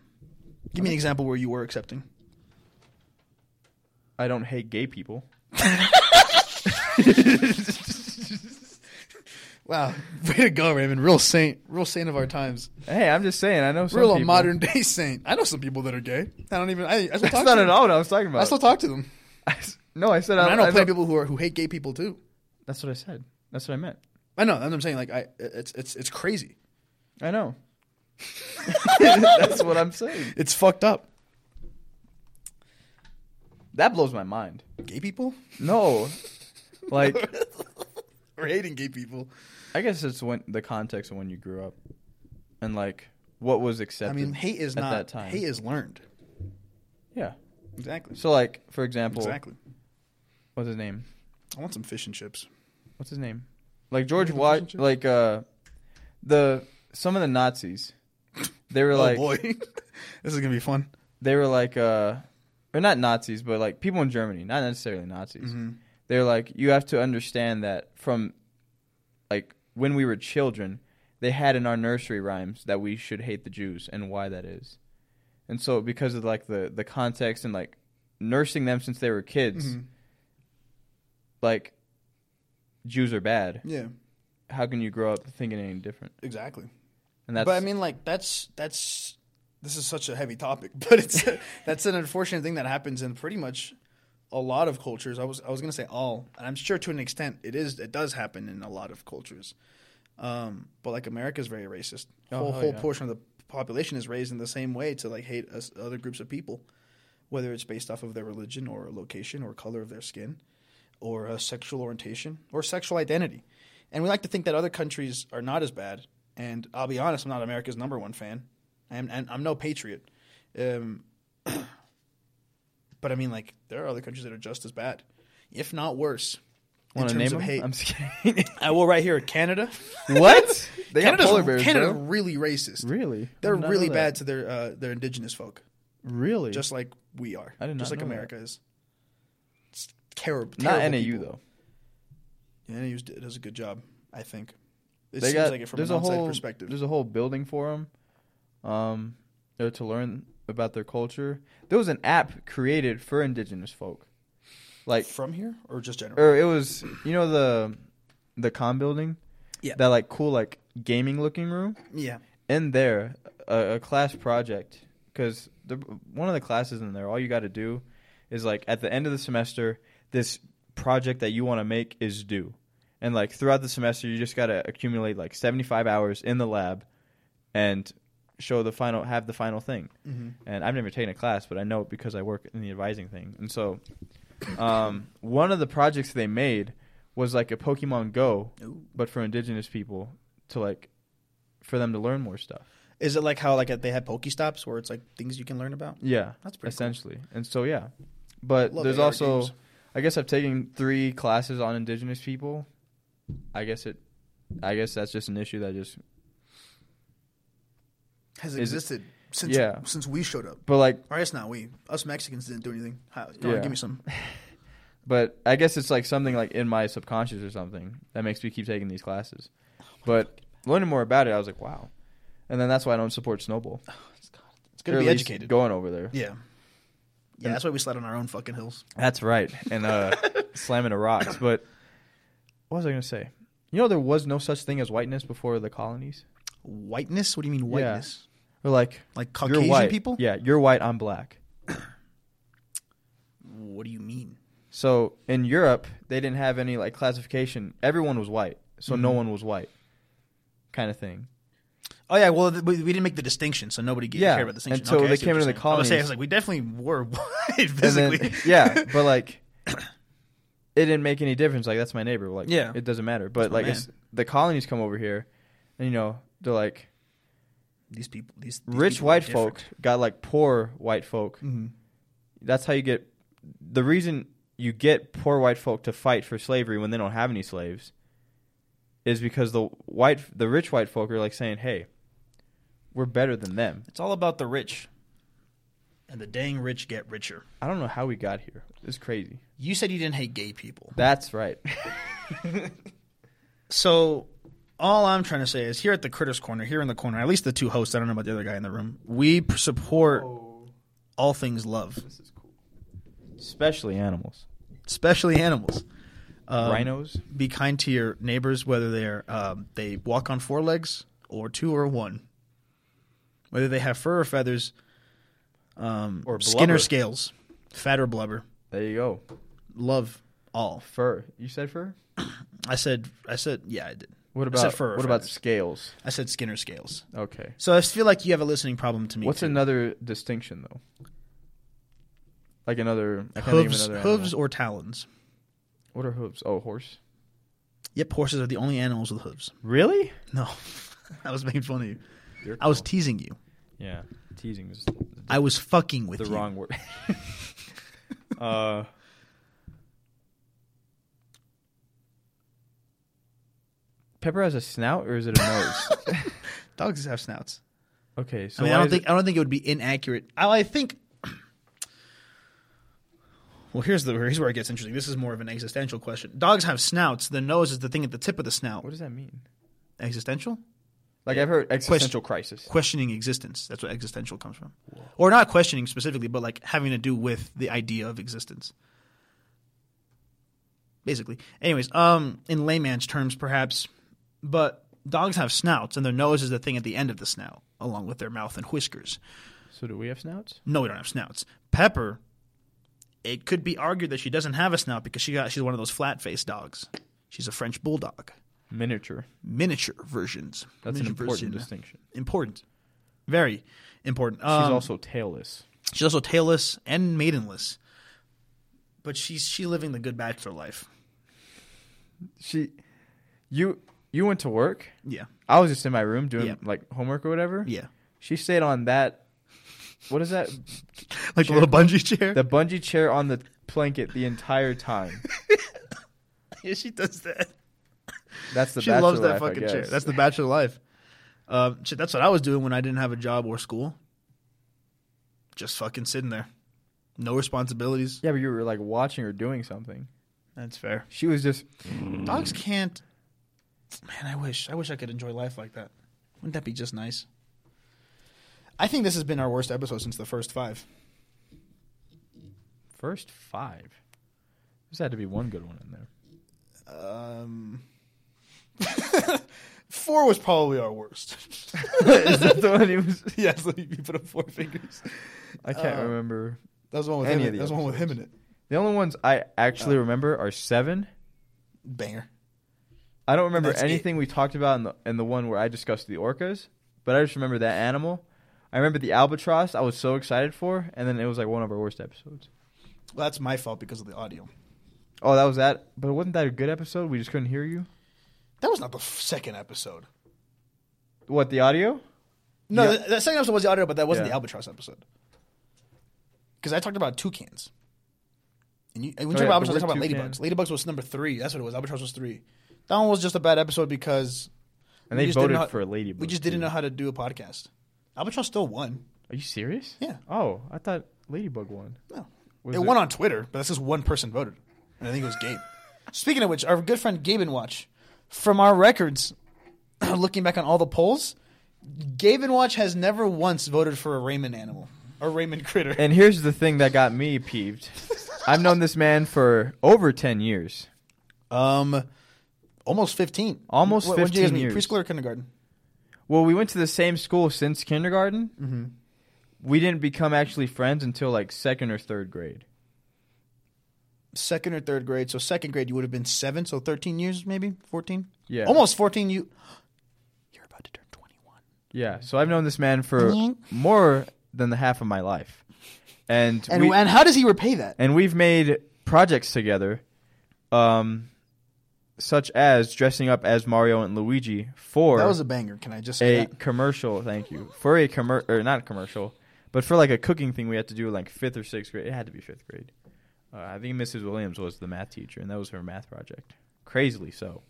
Give me an example where you were accepting. I don't hate gay people. Wow, way to go, Raymond! Real saint, real saint of our times. Hey, I'm just saying. I know some Real people. modern day saint. I know some people that are gay. I don't even. I, I still That's talk not to at them. all what I was talking about. I still talk to them. no, I said I, I, mean, I know I plenty of people who are who hate gay people too. That's what I said. That's what I meant. I know. That's what I'm saying. Like, I it's it's it's crazy. I know. That's what I'm saying. It's fucked up. That blows my mind. Gay people No, like we're hating gay people. I guess it's when the context of when you grew up, and like what was accepted. I mean, hate is at not that time. hate is learned. yeah. Exactly. So like for example, Exactly. what's his name? I want some fish and chips. What's his name? Like George Make a Wash, relationship? like uh, the some of the Nazis. They were oh like boy, this is gonna be fun. they were like uh, or not Nazis, but like people in Germany, not necessarily Nazis. Mhm. They're like you have to understand that from like when we were children, they had in our nursery rhymes that we should hate the Jews and why that is. And so because of like the the context and like nursing them since they were kids, Mhm. like Jews are bad. Yeah, How can you grow up thinking any different? exactly. And that's but I mean, like that's that's this is such a heavy topic, but it's that's an unfortunate thing that happens in pretty much a lot of cultures. I was I was gonna say all, and I'm sure to an extent it is it does happen in a lot of cultures. Um, but like America is very racist. Oh, whole hell whole yeah. portion of the population is raised in the same way to like hate us, other groups of people, whether it's based off of their religion or location or color of their skin, or uh, sexual orientation or sexual identity. And we like to think that other countries are not as bad. And I'll be honest, I'm not America's number one fan, and, and I'm no patriot. Um, but I mean, like there are other countries that are just as bad, if not worse. in Want to terms name of them? hate. I'm just kidding. Uh, well, right here, Canada. what? They Canada's, polar bears, Canada's bro. really racist. Really? They're really bad to their uh, their indigenous folk, Really? just like we are. I did not just like that. America is. It's terrible. not terrible NAU people. though. Yeah, NAU does a good job, I think. It they seems got like it from there's an a outside whole perspective. there's a whole building for them, um, to learn about their culture. There was an app created for indigenous folk, like from here or just general? or it was you know the the com building, Yeah. that like cool like gaming looking room. yeah. in there a, a class project because the one of the classes in there all you got to do is like at the end of the semester this project that you want to make is due and like throughout the semester you just got to accumulate like 75 hours in the lab and show the final have the final thing Mm-hmm. and I've never taken a class, but I know it because I work in the advising thing. And so, um, one of the projects they made was like a Pokemon Go, Ooh. but for indigenous people to like, for them to learn more stuff. Is it like how like they had Pokestops where it's like things you can learn about? Yeah, That's pretty cool. essentially. And so yeah, but Love there's AR also, games. I guess I've taken three classes on indigenous people. I guess it, I guess that's just an issue that just, Has Is existed since Yeah. since we showed up. but like, Or I guess not we. Us Mexicans didn't do anything. How, on, give me some. but I guess it's like something like in my subconscious or something that makes me keep taking these classes. But learning more about it, I was like, wow. And then that's why I don't support Snowball. It's gonna Or be educated. Going over there. Yeah. Yeah, that's why we slide on our own fucking hills. That's right. And uh, slamming the rocks. But what was I going to say? You know, there was no such thing as whiteness before the colonies. Whiteness? What do you mean whiteness? Or like Like you're Caucasian white. people? Yeah, you're white. I'm black. What do you mean? So in Europe, they didn't have any like classification. Everyone was white, so no Mhm. one was white, kind of thing. Oh yeah, well th- we, we didn't make the distinction, so nobody gave, Yeah, cared about the distinction. until Okay, I they see came into the saying. I was, saying, I colonies. was like, we definitely were white And physically. then, yeah, but like it didn't make any difference. Like that's my neighbor. Like Yeah. it doesn't matter. But my like it's, the colonies come over here, and you know they're like these people, these, these rich people white folk got like poor white folk. Mhm. That's how you get the reason you get poor white folk to fight for slavery when they don't have any slaves is because the white the rich white folk are like saying, "Hey, we're better than them." It's all about the rich, and the dang rich get richer. I don't know how we got here. It's crazy. You said you didn't hate gay people, That's right. so all I'm trying to say is here at the Critters Corner, here in the corner, at least the two hosts. I don't know about the other guy in the room. We support all things love, This is cool. Especially animals. especially animals. Um, Rhinos. Be kind to your neighbors, whether they're um, they walk on four legs or two or one. Whether they have fur or feathers, um, Or skin or blubber. scales, fat or blubber. There you go. Love all. Fur. You said fur? I said, I said, yeah, I did. What I said about fur or what about feathers. scales? I said skin or scales. Okay. So I feel like you have a listening problem to me. What's too. another distinction though? Like another I can't think of hooves? another Hooves animal. or talons? What are hooves? Oh, horse. Yep, horses are the only animals with hooves. Really? No, I was making fun of you. You're I was cool. teasing you. yeah. Teasing is I was fucking with the you. wrong word. uh. Pepper has a snout or is it a nose? Dogs have snouts. okay, so I mean, I don't think it- I don't think it would be inaccurate. I, I think. Well, here's the here's where it gets interesting. This is more of an existential question. Dogs have snouts. The nose is the thing at the tip of the snout. what does that mean? Existential? Like I've heard existential crisis. Questioning existence. That's what existential comes from. Or not questioning specifically, but like having to do with the idea of existence. Basically. Anyways, um, in layman's terms, perhaps, but dogs have snouts, and their nose is the thing at the end of the snout, along with their mouth and whiskers. So do we have snouts? No, we don't have snouts. Pepper, it could be argued that she doesn't have a snout because she got she's one of those flat faced dogs. She's a French bulldog, Miniature. miniature versions. That's an important version. distinction. Important, very important. She's Um, also tailless. she's also tailless and maidenless, but she's she living the good bachelor life. She, you, you went to work. Yeah, I was just in my room doing Yeah. like homework or whatever. yeah, She stayed on that. What is that? like Chair. the little bungee chair. The bungee chair on the blanket the entire time. yeah, she does that. That's the she bachelor loves that life, fucking chair. That's the bachelor life. Um, shit, that's what I was doing when I didn't have a job or school. Just fucking sitting there, no responsibilities. yeah, but you were like watching or doing something. That's fair. She was just Dogs can't. Man, I wish. I wish I could enjoy life like that. Wouldn't that be just nice? I think this has been our worst episode since the first five. first five. There's had to be one good one in there. Um, four was probably our worst. Is that the one he was? yes, you put up four fingers. I can't Uh, remember. That was the one with Any him. of the That was the one with him in it. The only ones I actually Oh. remember are seven. Banger. I don't remember That's it. anything we talked about in the in the one where I discussed the orcas, but I just remember that animal. I remember the albatross. I was so excited for, and then it was like one of our worst episodes. Well, that's my fault because of the audio. Oh, that was that. But wasn't that a good episode? We just couldn't hear you. That was not the f- second episode. What the audio? No, Yeah. the, the second episode was the audio, but that wasn't Yeah. the albatross episode. Because I talked about toucans. And you, and when Oh, you yeah, talk about albatross, I talk about ladybugs. Ladybugs was number three. That's what it was. Albatross was three. That one was just a bad episode because And they voted how- for a ladybug. we just didn't too. know how to do a podcast. Albatross still won. Are you serious? Yeah. Oh, I thought ladybug won. No. Was it, won on Twitter, but that's just one person voted. And I think it was Gabe. Speaking of which, our good friend Gabe and Watch, from our records, looking back on all the polls, Gabe and Watch has never once voted for a Raymond animal or Raymond critter. And here's the thing that got me peeved. I've known this man for over ten years. Um, almost fifteen. Almost Wh- when did you guys 15 meet? years. Preschool or kindergarten? Well, we went to the same school since kindergarten. Mm-hmm. We didn't become actually friends until like second or third grade. Second or third grade. So second grade, you would have been seven. So thirteen years, maybe fourteen. Yeah, Almost fourteen. You. You're about to turn twenty-one. Yeah, so I've known this man for more than the half of my life, and And we, and how does he repay that? and we've made projects together, um, such as dressing up as Mario and Luigi for That was a banger. Can I just say a that? commercial. Thank you for a commer or not a commercial, but for like a cooking thing we had to do like fifth or sixth grade. It had to be fifth grade. Uh, I think Mrs. Williams was the math teacher, and that was her math project. Crazily so.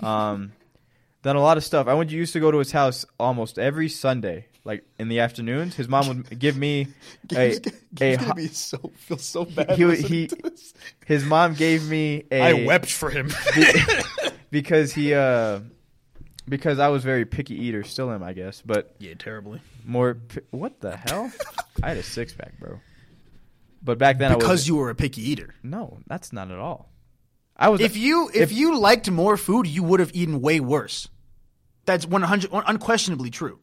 Um, done a lot of stuff. I went used to go to his house almost every Sunday, like in the afternoons. His mom would give me a, Gabe's, a Gabe's gonna be so feel so bad. he, listening he his mom gave me a I wept for him. because he uh because I was very picky eater, still am I guess, but yeah, terribly. more what the hell? I had a six pack, bro. But back then I Because you were a picky eater. no, that's not at all. I was If you if, if- you liked more food, you would have eaten way worse. That's 100 unquestionably true.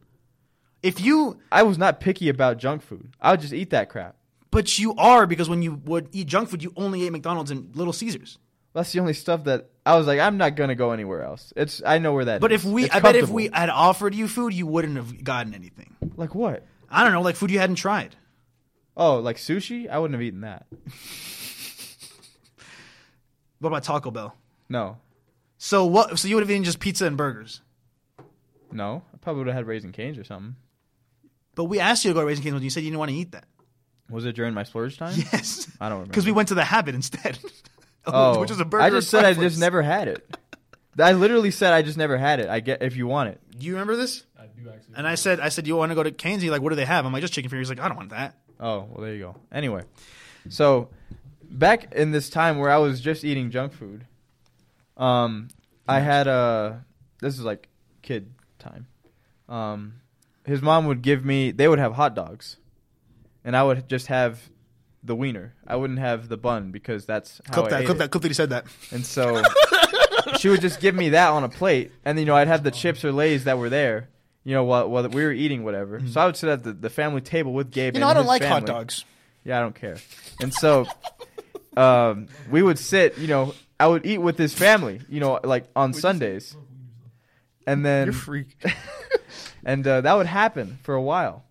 If you I was not picky about junk food. I would just eat that crap. but you are because when you would eat junk food, you only ate McDonald's and Little Caesars. That's the only stuff that I was like, I'm not gonna go anywhere else. It's I know where that. But is. if we It's I bet if we had offered you food, you wouldn't have gotten anything. like what? I don't know, like food you hadn't tried. Oh, like sushi? I wouldn't have eaten that. What about Taco Bell? No, So what so you would have eaten just pizza and burgers. no. I probably would have had Raising Cane's or something. But we asked you to go to Raising Cane's when you said you didn't want to eat that. Was it during my splurge time? Yes. I don't remember. Because we went to the Habit instead. Oh, which was a burger. I just and said I breakfast. just never had it. I literally said I just never had it. I get if you want it. Do you remember this? I do actually. And I said, I said, you want to go to Cane's? He's like, what do they have? I'm like, just chicken fingers. He's like, I don't want that. Oh, well, there you go. Anyway, so back in this time where I was just eating junk food, um, I had a. This is like kid time. Um, his mom would give me. They would have hot dogs, and I would just have the wiener. I wouldn't have the bun because that's how Clip I that. ate Clip it. that. Clip that he said that. And so she would just give me that on a plate, and you know I'd have the chips or lays that were there, you know, while, while we were eating whatever. So I would sit at the, the family table with Gabe. Mm-hmm. You know, and I don't his like hot family. dogs. Yeah, I don't care. And so um, we would sit, you know, I would eat with his family, you know, like on Sundays, and then You're freak. and uh, that would happen for a while,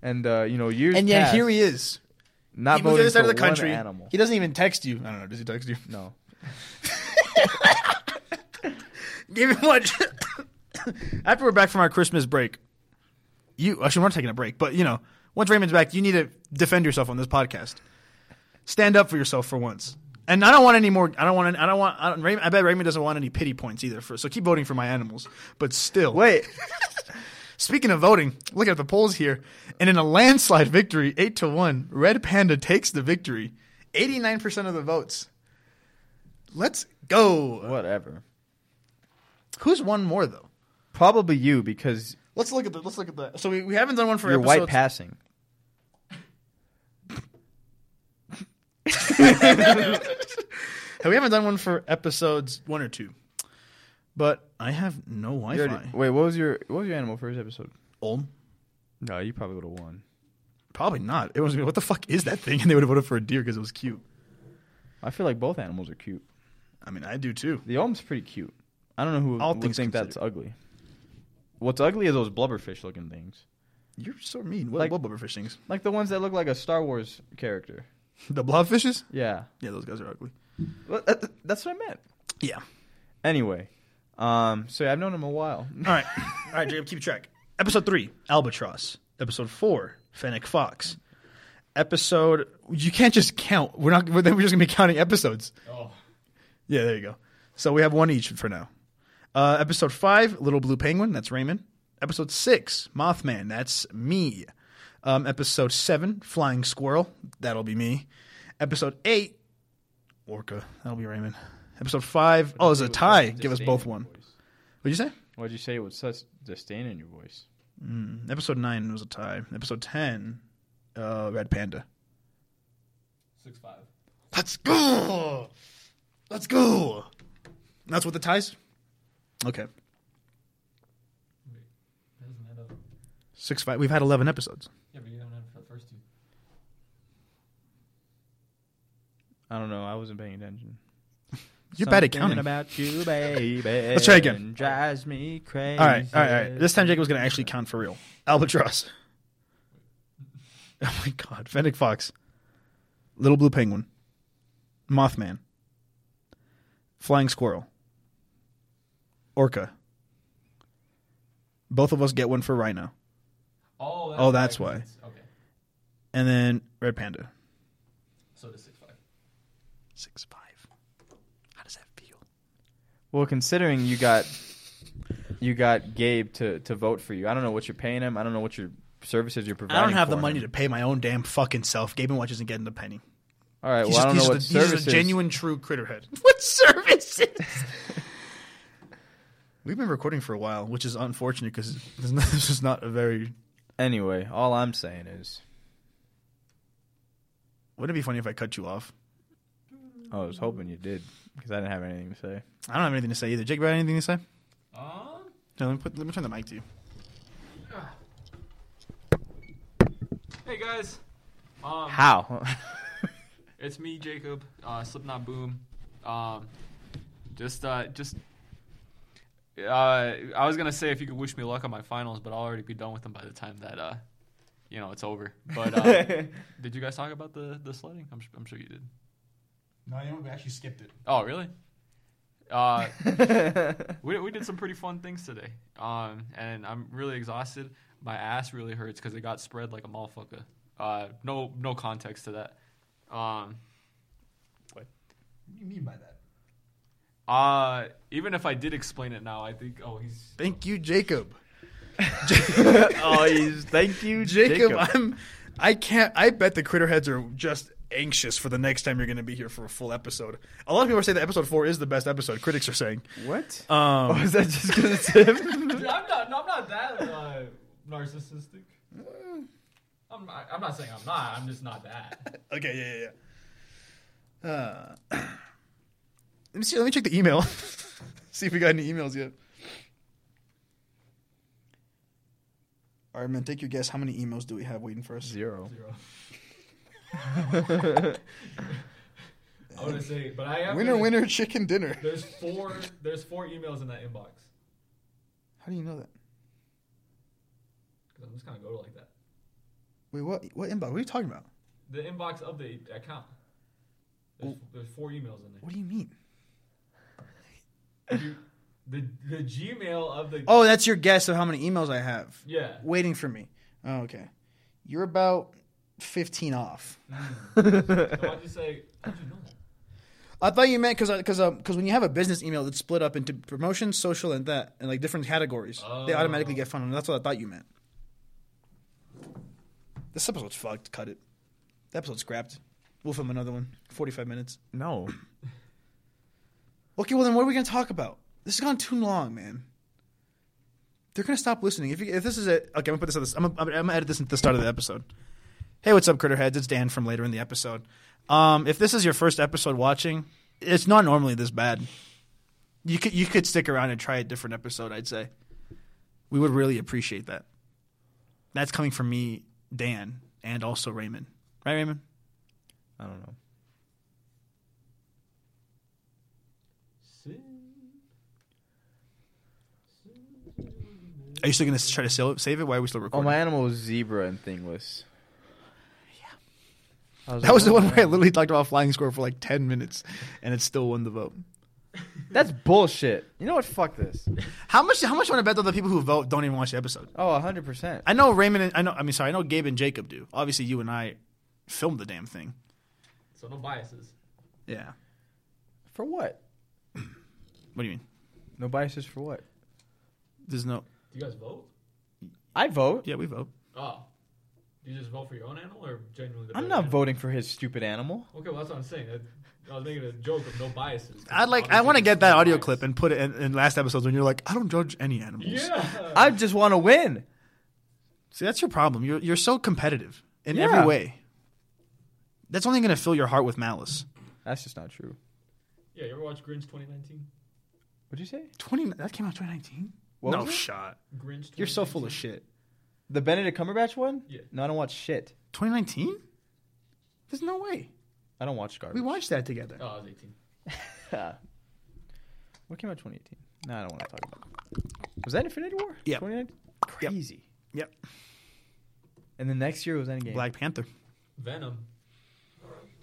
and uh, you know, years And yet passed, here he is. not he moved to voting the side of for the one country. animal. He doesn't even text you. I don't know. Does he text you? No. Give him much. After we're back from our Christmas break, you actually we're not taking a break, but you know, once Raymond's back, you need to defend yourself on this podcast. Stand up for yourself for once. And I don't want any more. I don't want. Any, I don't want. I, don't, Raymond, I bet Raymond doesn't want any pity points either. For so keep voting for my animals. But still, Wait, Speaking of voting, look at the polls here, and in a landslide victory, eight to one, Red Panda takes the victory, eighty nine percent of the votes. Let's go. whatever. Who's won more though? Probably you because Let's look at the. Let's look at the. So we, we haven't done one for you're white episodes. passing. we haven't done one for episodes one or two, but I have no Wi-Fi. already- wait, what was your what was your animal first episode? Old? No, you probably would have won. Probably not. It was what the fuck is that thing? And they would have voted for a deer because it was cute. I feel like both animals are cute. I mean, I do too. The Olm's pretty cute. I don't know who All would things think that's ugly. What's ugly is those blubberfish looking things, You're so mean. What, Like- what blubberfish things? like the ones that look like a Star Wars character. The blobfishes? Yeah, Yeah, those guys are ugly. Well, that- that's what I meant. Yeah. Anyway, um, so yeah, I've known him a while. All right. All right, Jacob, keep track. Episode three, Albatross. Episode four, Fennec Fox. Episode, you can't just count. We're not, then we're just going to be counting episodes. Oh. Yeah, there you go. So we have one each for now. Uh, episode five, Little Blue Penguin. That's Raymond. Episode six, Mothman. That's me. Um, episode seven, Flying Squirrel. That'll be me. Episode eight, Orca. That'll be Raymond. Episode five. Oh, it's a tie. Give us both one. What'd you say? What'd you say with such disdain in your voice? Mm, episode nine was a tie. Episode ten, uh, Red Panda. Six five. Let's go. Let's go. That's what the ties. Okay, Wait, that doesn't add up. six five. We've had eleven episodes. Yeah, but you haven't had the first two. I don't know. I wasn't paying attention. You're bad at Something counting. about you, baby. Let's try again. Drives me crazy. All right, all right, all right. This time Jacob's gonna actually count for real. Albatross. Oh my god, Fennec Fox, Little Blue Penguin, Mothman, Flying Squirrel, Orca. Both of us get one for Rhino, Oh, that's Oh, that's right, why. 'cause it's- Okay, and then Red Panda. so it is six five. Six five. How does that feel? Well, considering you got you got Gabe to, to vote for you, I don't know what you're paying him. I don't know what your services you're providing. I don't have the money him. to pay my own damn fucking self. Gabe and Watch isn't getting a penny. All right. He's Well, I don't know he's what just a, he's services. just a genuine, true critterhead. What services? We've been recording for a while, which is unfortunate because this is not a very. Anyway, all I'm saying is, Wouldn't it be funny if I cut you off? I was hoping you did because I didn't have anything to say. I don't have anything to say either. Jake, you got anything to say? Um, No, let me put. Let me turn the mic to you. hey guys. Um, How? It's me, Jacob. Uh, Slipknot Boom. Um, just, uh, just. Uh, I was gonna say if you could wish me luck on my finals, but I'll already be done with them by the time that, uh, you know, it's over. But uh, did you guys talk about the the sledding? I'm, su- I'm sure you did. No, you know, we actually skipped it. Oh, really? Uh, we we did some pretty fun things today. Um, and I'm really exhausted. My ass really hurts because it got spread like a motherfucker. Uh, no no context to that. Um, What do you mean by that? Uh, even if I did explain it now, I think oh he's Thank you, Jacob. oh, he's thank you, Jacob, I'm. I can't. I bet the critterheads are just anxious for the next time you're going to be here for a full episode. A lot of people are saying that episode four is the best episode. Critics are saying. What? Um, oh, is that just because it's him? Dude, I'm not. No, I'm not that uh, narcissistic. I'm. Not, I'm not saying I'm not. I'm just not that. Okay, yeah, yeah, yeah. Uh, let me see. Let me check the email. see if we got any emails yet. All right, man. Take your guess. How many emails do we have waiting for us? Zero. Zero. I want to say, but I am. Winner, gonna- winner, chicken dinner. There's four. There's four emails in that inbox. How do you know that? Because I'm just gonna go to like that. Wait, what? What inbox? What are you talking about? The inbox of the account. There's, there's four emails in there. What do you mean? You- the the Gmail of the. Oh, that's your guess of how many emails I have Yeah. waiting for me. Oh, okay. You're about 15 off. Mm. So why'd you say? How'd you know that? I thought you meant because because because um, when you have a business email, it's split up into promotion, social, and that, and like different categories. They automatically Oh. get funded. That's what I thought you meant. This episode's fucked. Cut it. The episode's scrapped. We'll film another one. Forty-five minutes. No. Okay, well then, what are we gonna talk about? This has gone too long, man. They're gonna stop listening. If, you, if this is it, okay, I'm gonna put this. At this I'm, I'm gonna edit this at the start of the episode. Hey, what's up, Critterheads? It's Dan from later in the episode. Um, if this is your first episode watching, it's not normally this bad. You could you could stick around and try a different episode. I'd say we would really appreciate that. That's coming from me, Dan, and also Raymond. Right, Raymond? I don't know. Are you still gonna try to sell it, save it? Why are we still oh, recording? Oh, recording? my animal was zebra and thingless. Yeah. That was the one where I literally talked about flying squirrel for like ten minutes, and it still won the vote. That's bullshit. You know what? Fuck this. How much? How much you want to bet though the people who vote don't even watch the episode? Oh, hundred percent. I know Raymond. And, I know. I mean, sorry. I know Gabe and Jacob do. Obviously, you and I filmed the damn thing. So no biases. Yeah. For what? What do you mean? No biases for what? There's no. Do you guys vote? I vote. Yeah, we vote. Oh. Do you just vote for your own animal or genuinely? the I'm not animal? voting for his stupid animal. Okay, well that's what I'm saying. I, I was making a joke of no biases. I'd like. I want to get that no audio bias. clip and put it in, in last episodes when you're like, I don't judge any animals. Yeah. I just want to win. See, that's your problem. You're you're so competitive in Yeah. every way. That's only going to fill your heart with malice. That's just not true. yeah. You ever watch Grinch 2019? What'd you say? Twenty. That came out 2019. What no was shot. Grinch. You're so full of shit. The Benedict Cumberbatch one? Yeah. No, I don't watch shit. 2019. There's no way. I don't watch garbage. We watched that together. Oh, I was 18. what came out 2018? No, I don't want to talk about it. Was that Infinity War? Yeah. 2019? Yep. Crazy. Yep. And the next year was Endgame. Black Panther. Venom.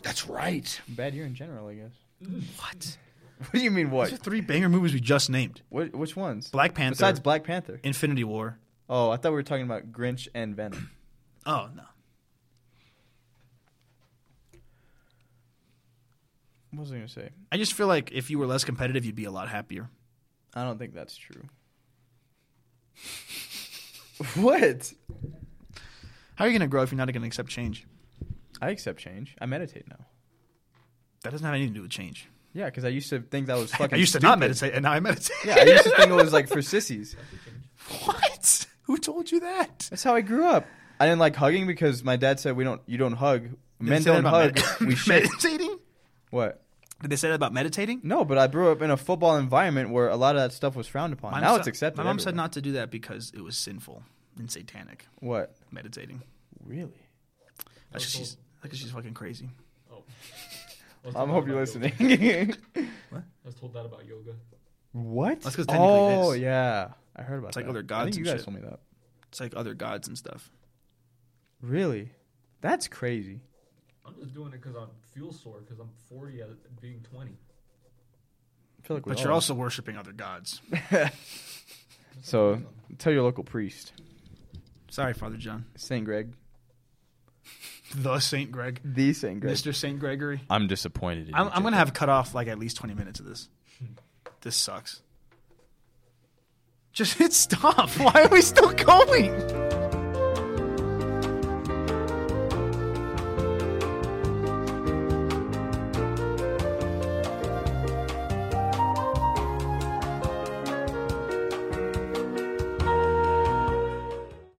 That's right. Bad year in general, I guess. What? What do you mean, Those are what? three banger movies we just named. what which ones? Black Panther. Besides Black Panther. Infinity War. Oh, I thought we were talking about Grinch and Venom. Oh no. What was I going to say? I just feel like if you were less competitive, you'd be a lot happier. I don't think that's true. what? How are you going to grow if you're not going to accept change? I accept change. I meditate now. That doesn't have anything to do with change. Yeah, because I used to think that was fucking I used to not stupid. meditate, and now I meditate. Yeah, I used to think it was like for sissies. what? Who told you that? That's how I grew up. I didn't like hugging because my dad said we don't. You don't hug. Men don't hug. about we med- meditating. What? Did they say that about meditating? No, but I grew up in a football environment where a lot of that stuff was frowned upon. My now mom it's said- accepted. My mom said everywhere. not to do that because it was sinful and satanic. What? Meditating. Really? That's 'cause she's. That's 'cause she's fucking crazy. I was I hope you're listening. yoga. I was told that about yoga. what? That's 'cause technically it oh is. yeah, I heard about It's like that. other I gods think you guys shit. told me that. It's like other gods and stuff. Really? That's crazy. I'm just doing it because I'm fuel sore because I'm 40 at being 20. I feel like we But you're are. also worshiping other gods. so tell your local priest, Sorry, Father John. Saint Greg, The Saint Greg. the Saint Greg. Mr. Saint Gregory. I'm disappointed. In I'm, I'm going to Jacob. have cut off like at least 20 minutes of this. This sucks. Just hit stop. Why are we still going?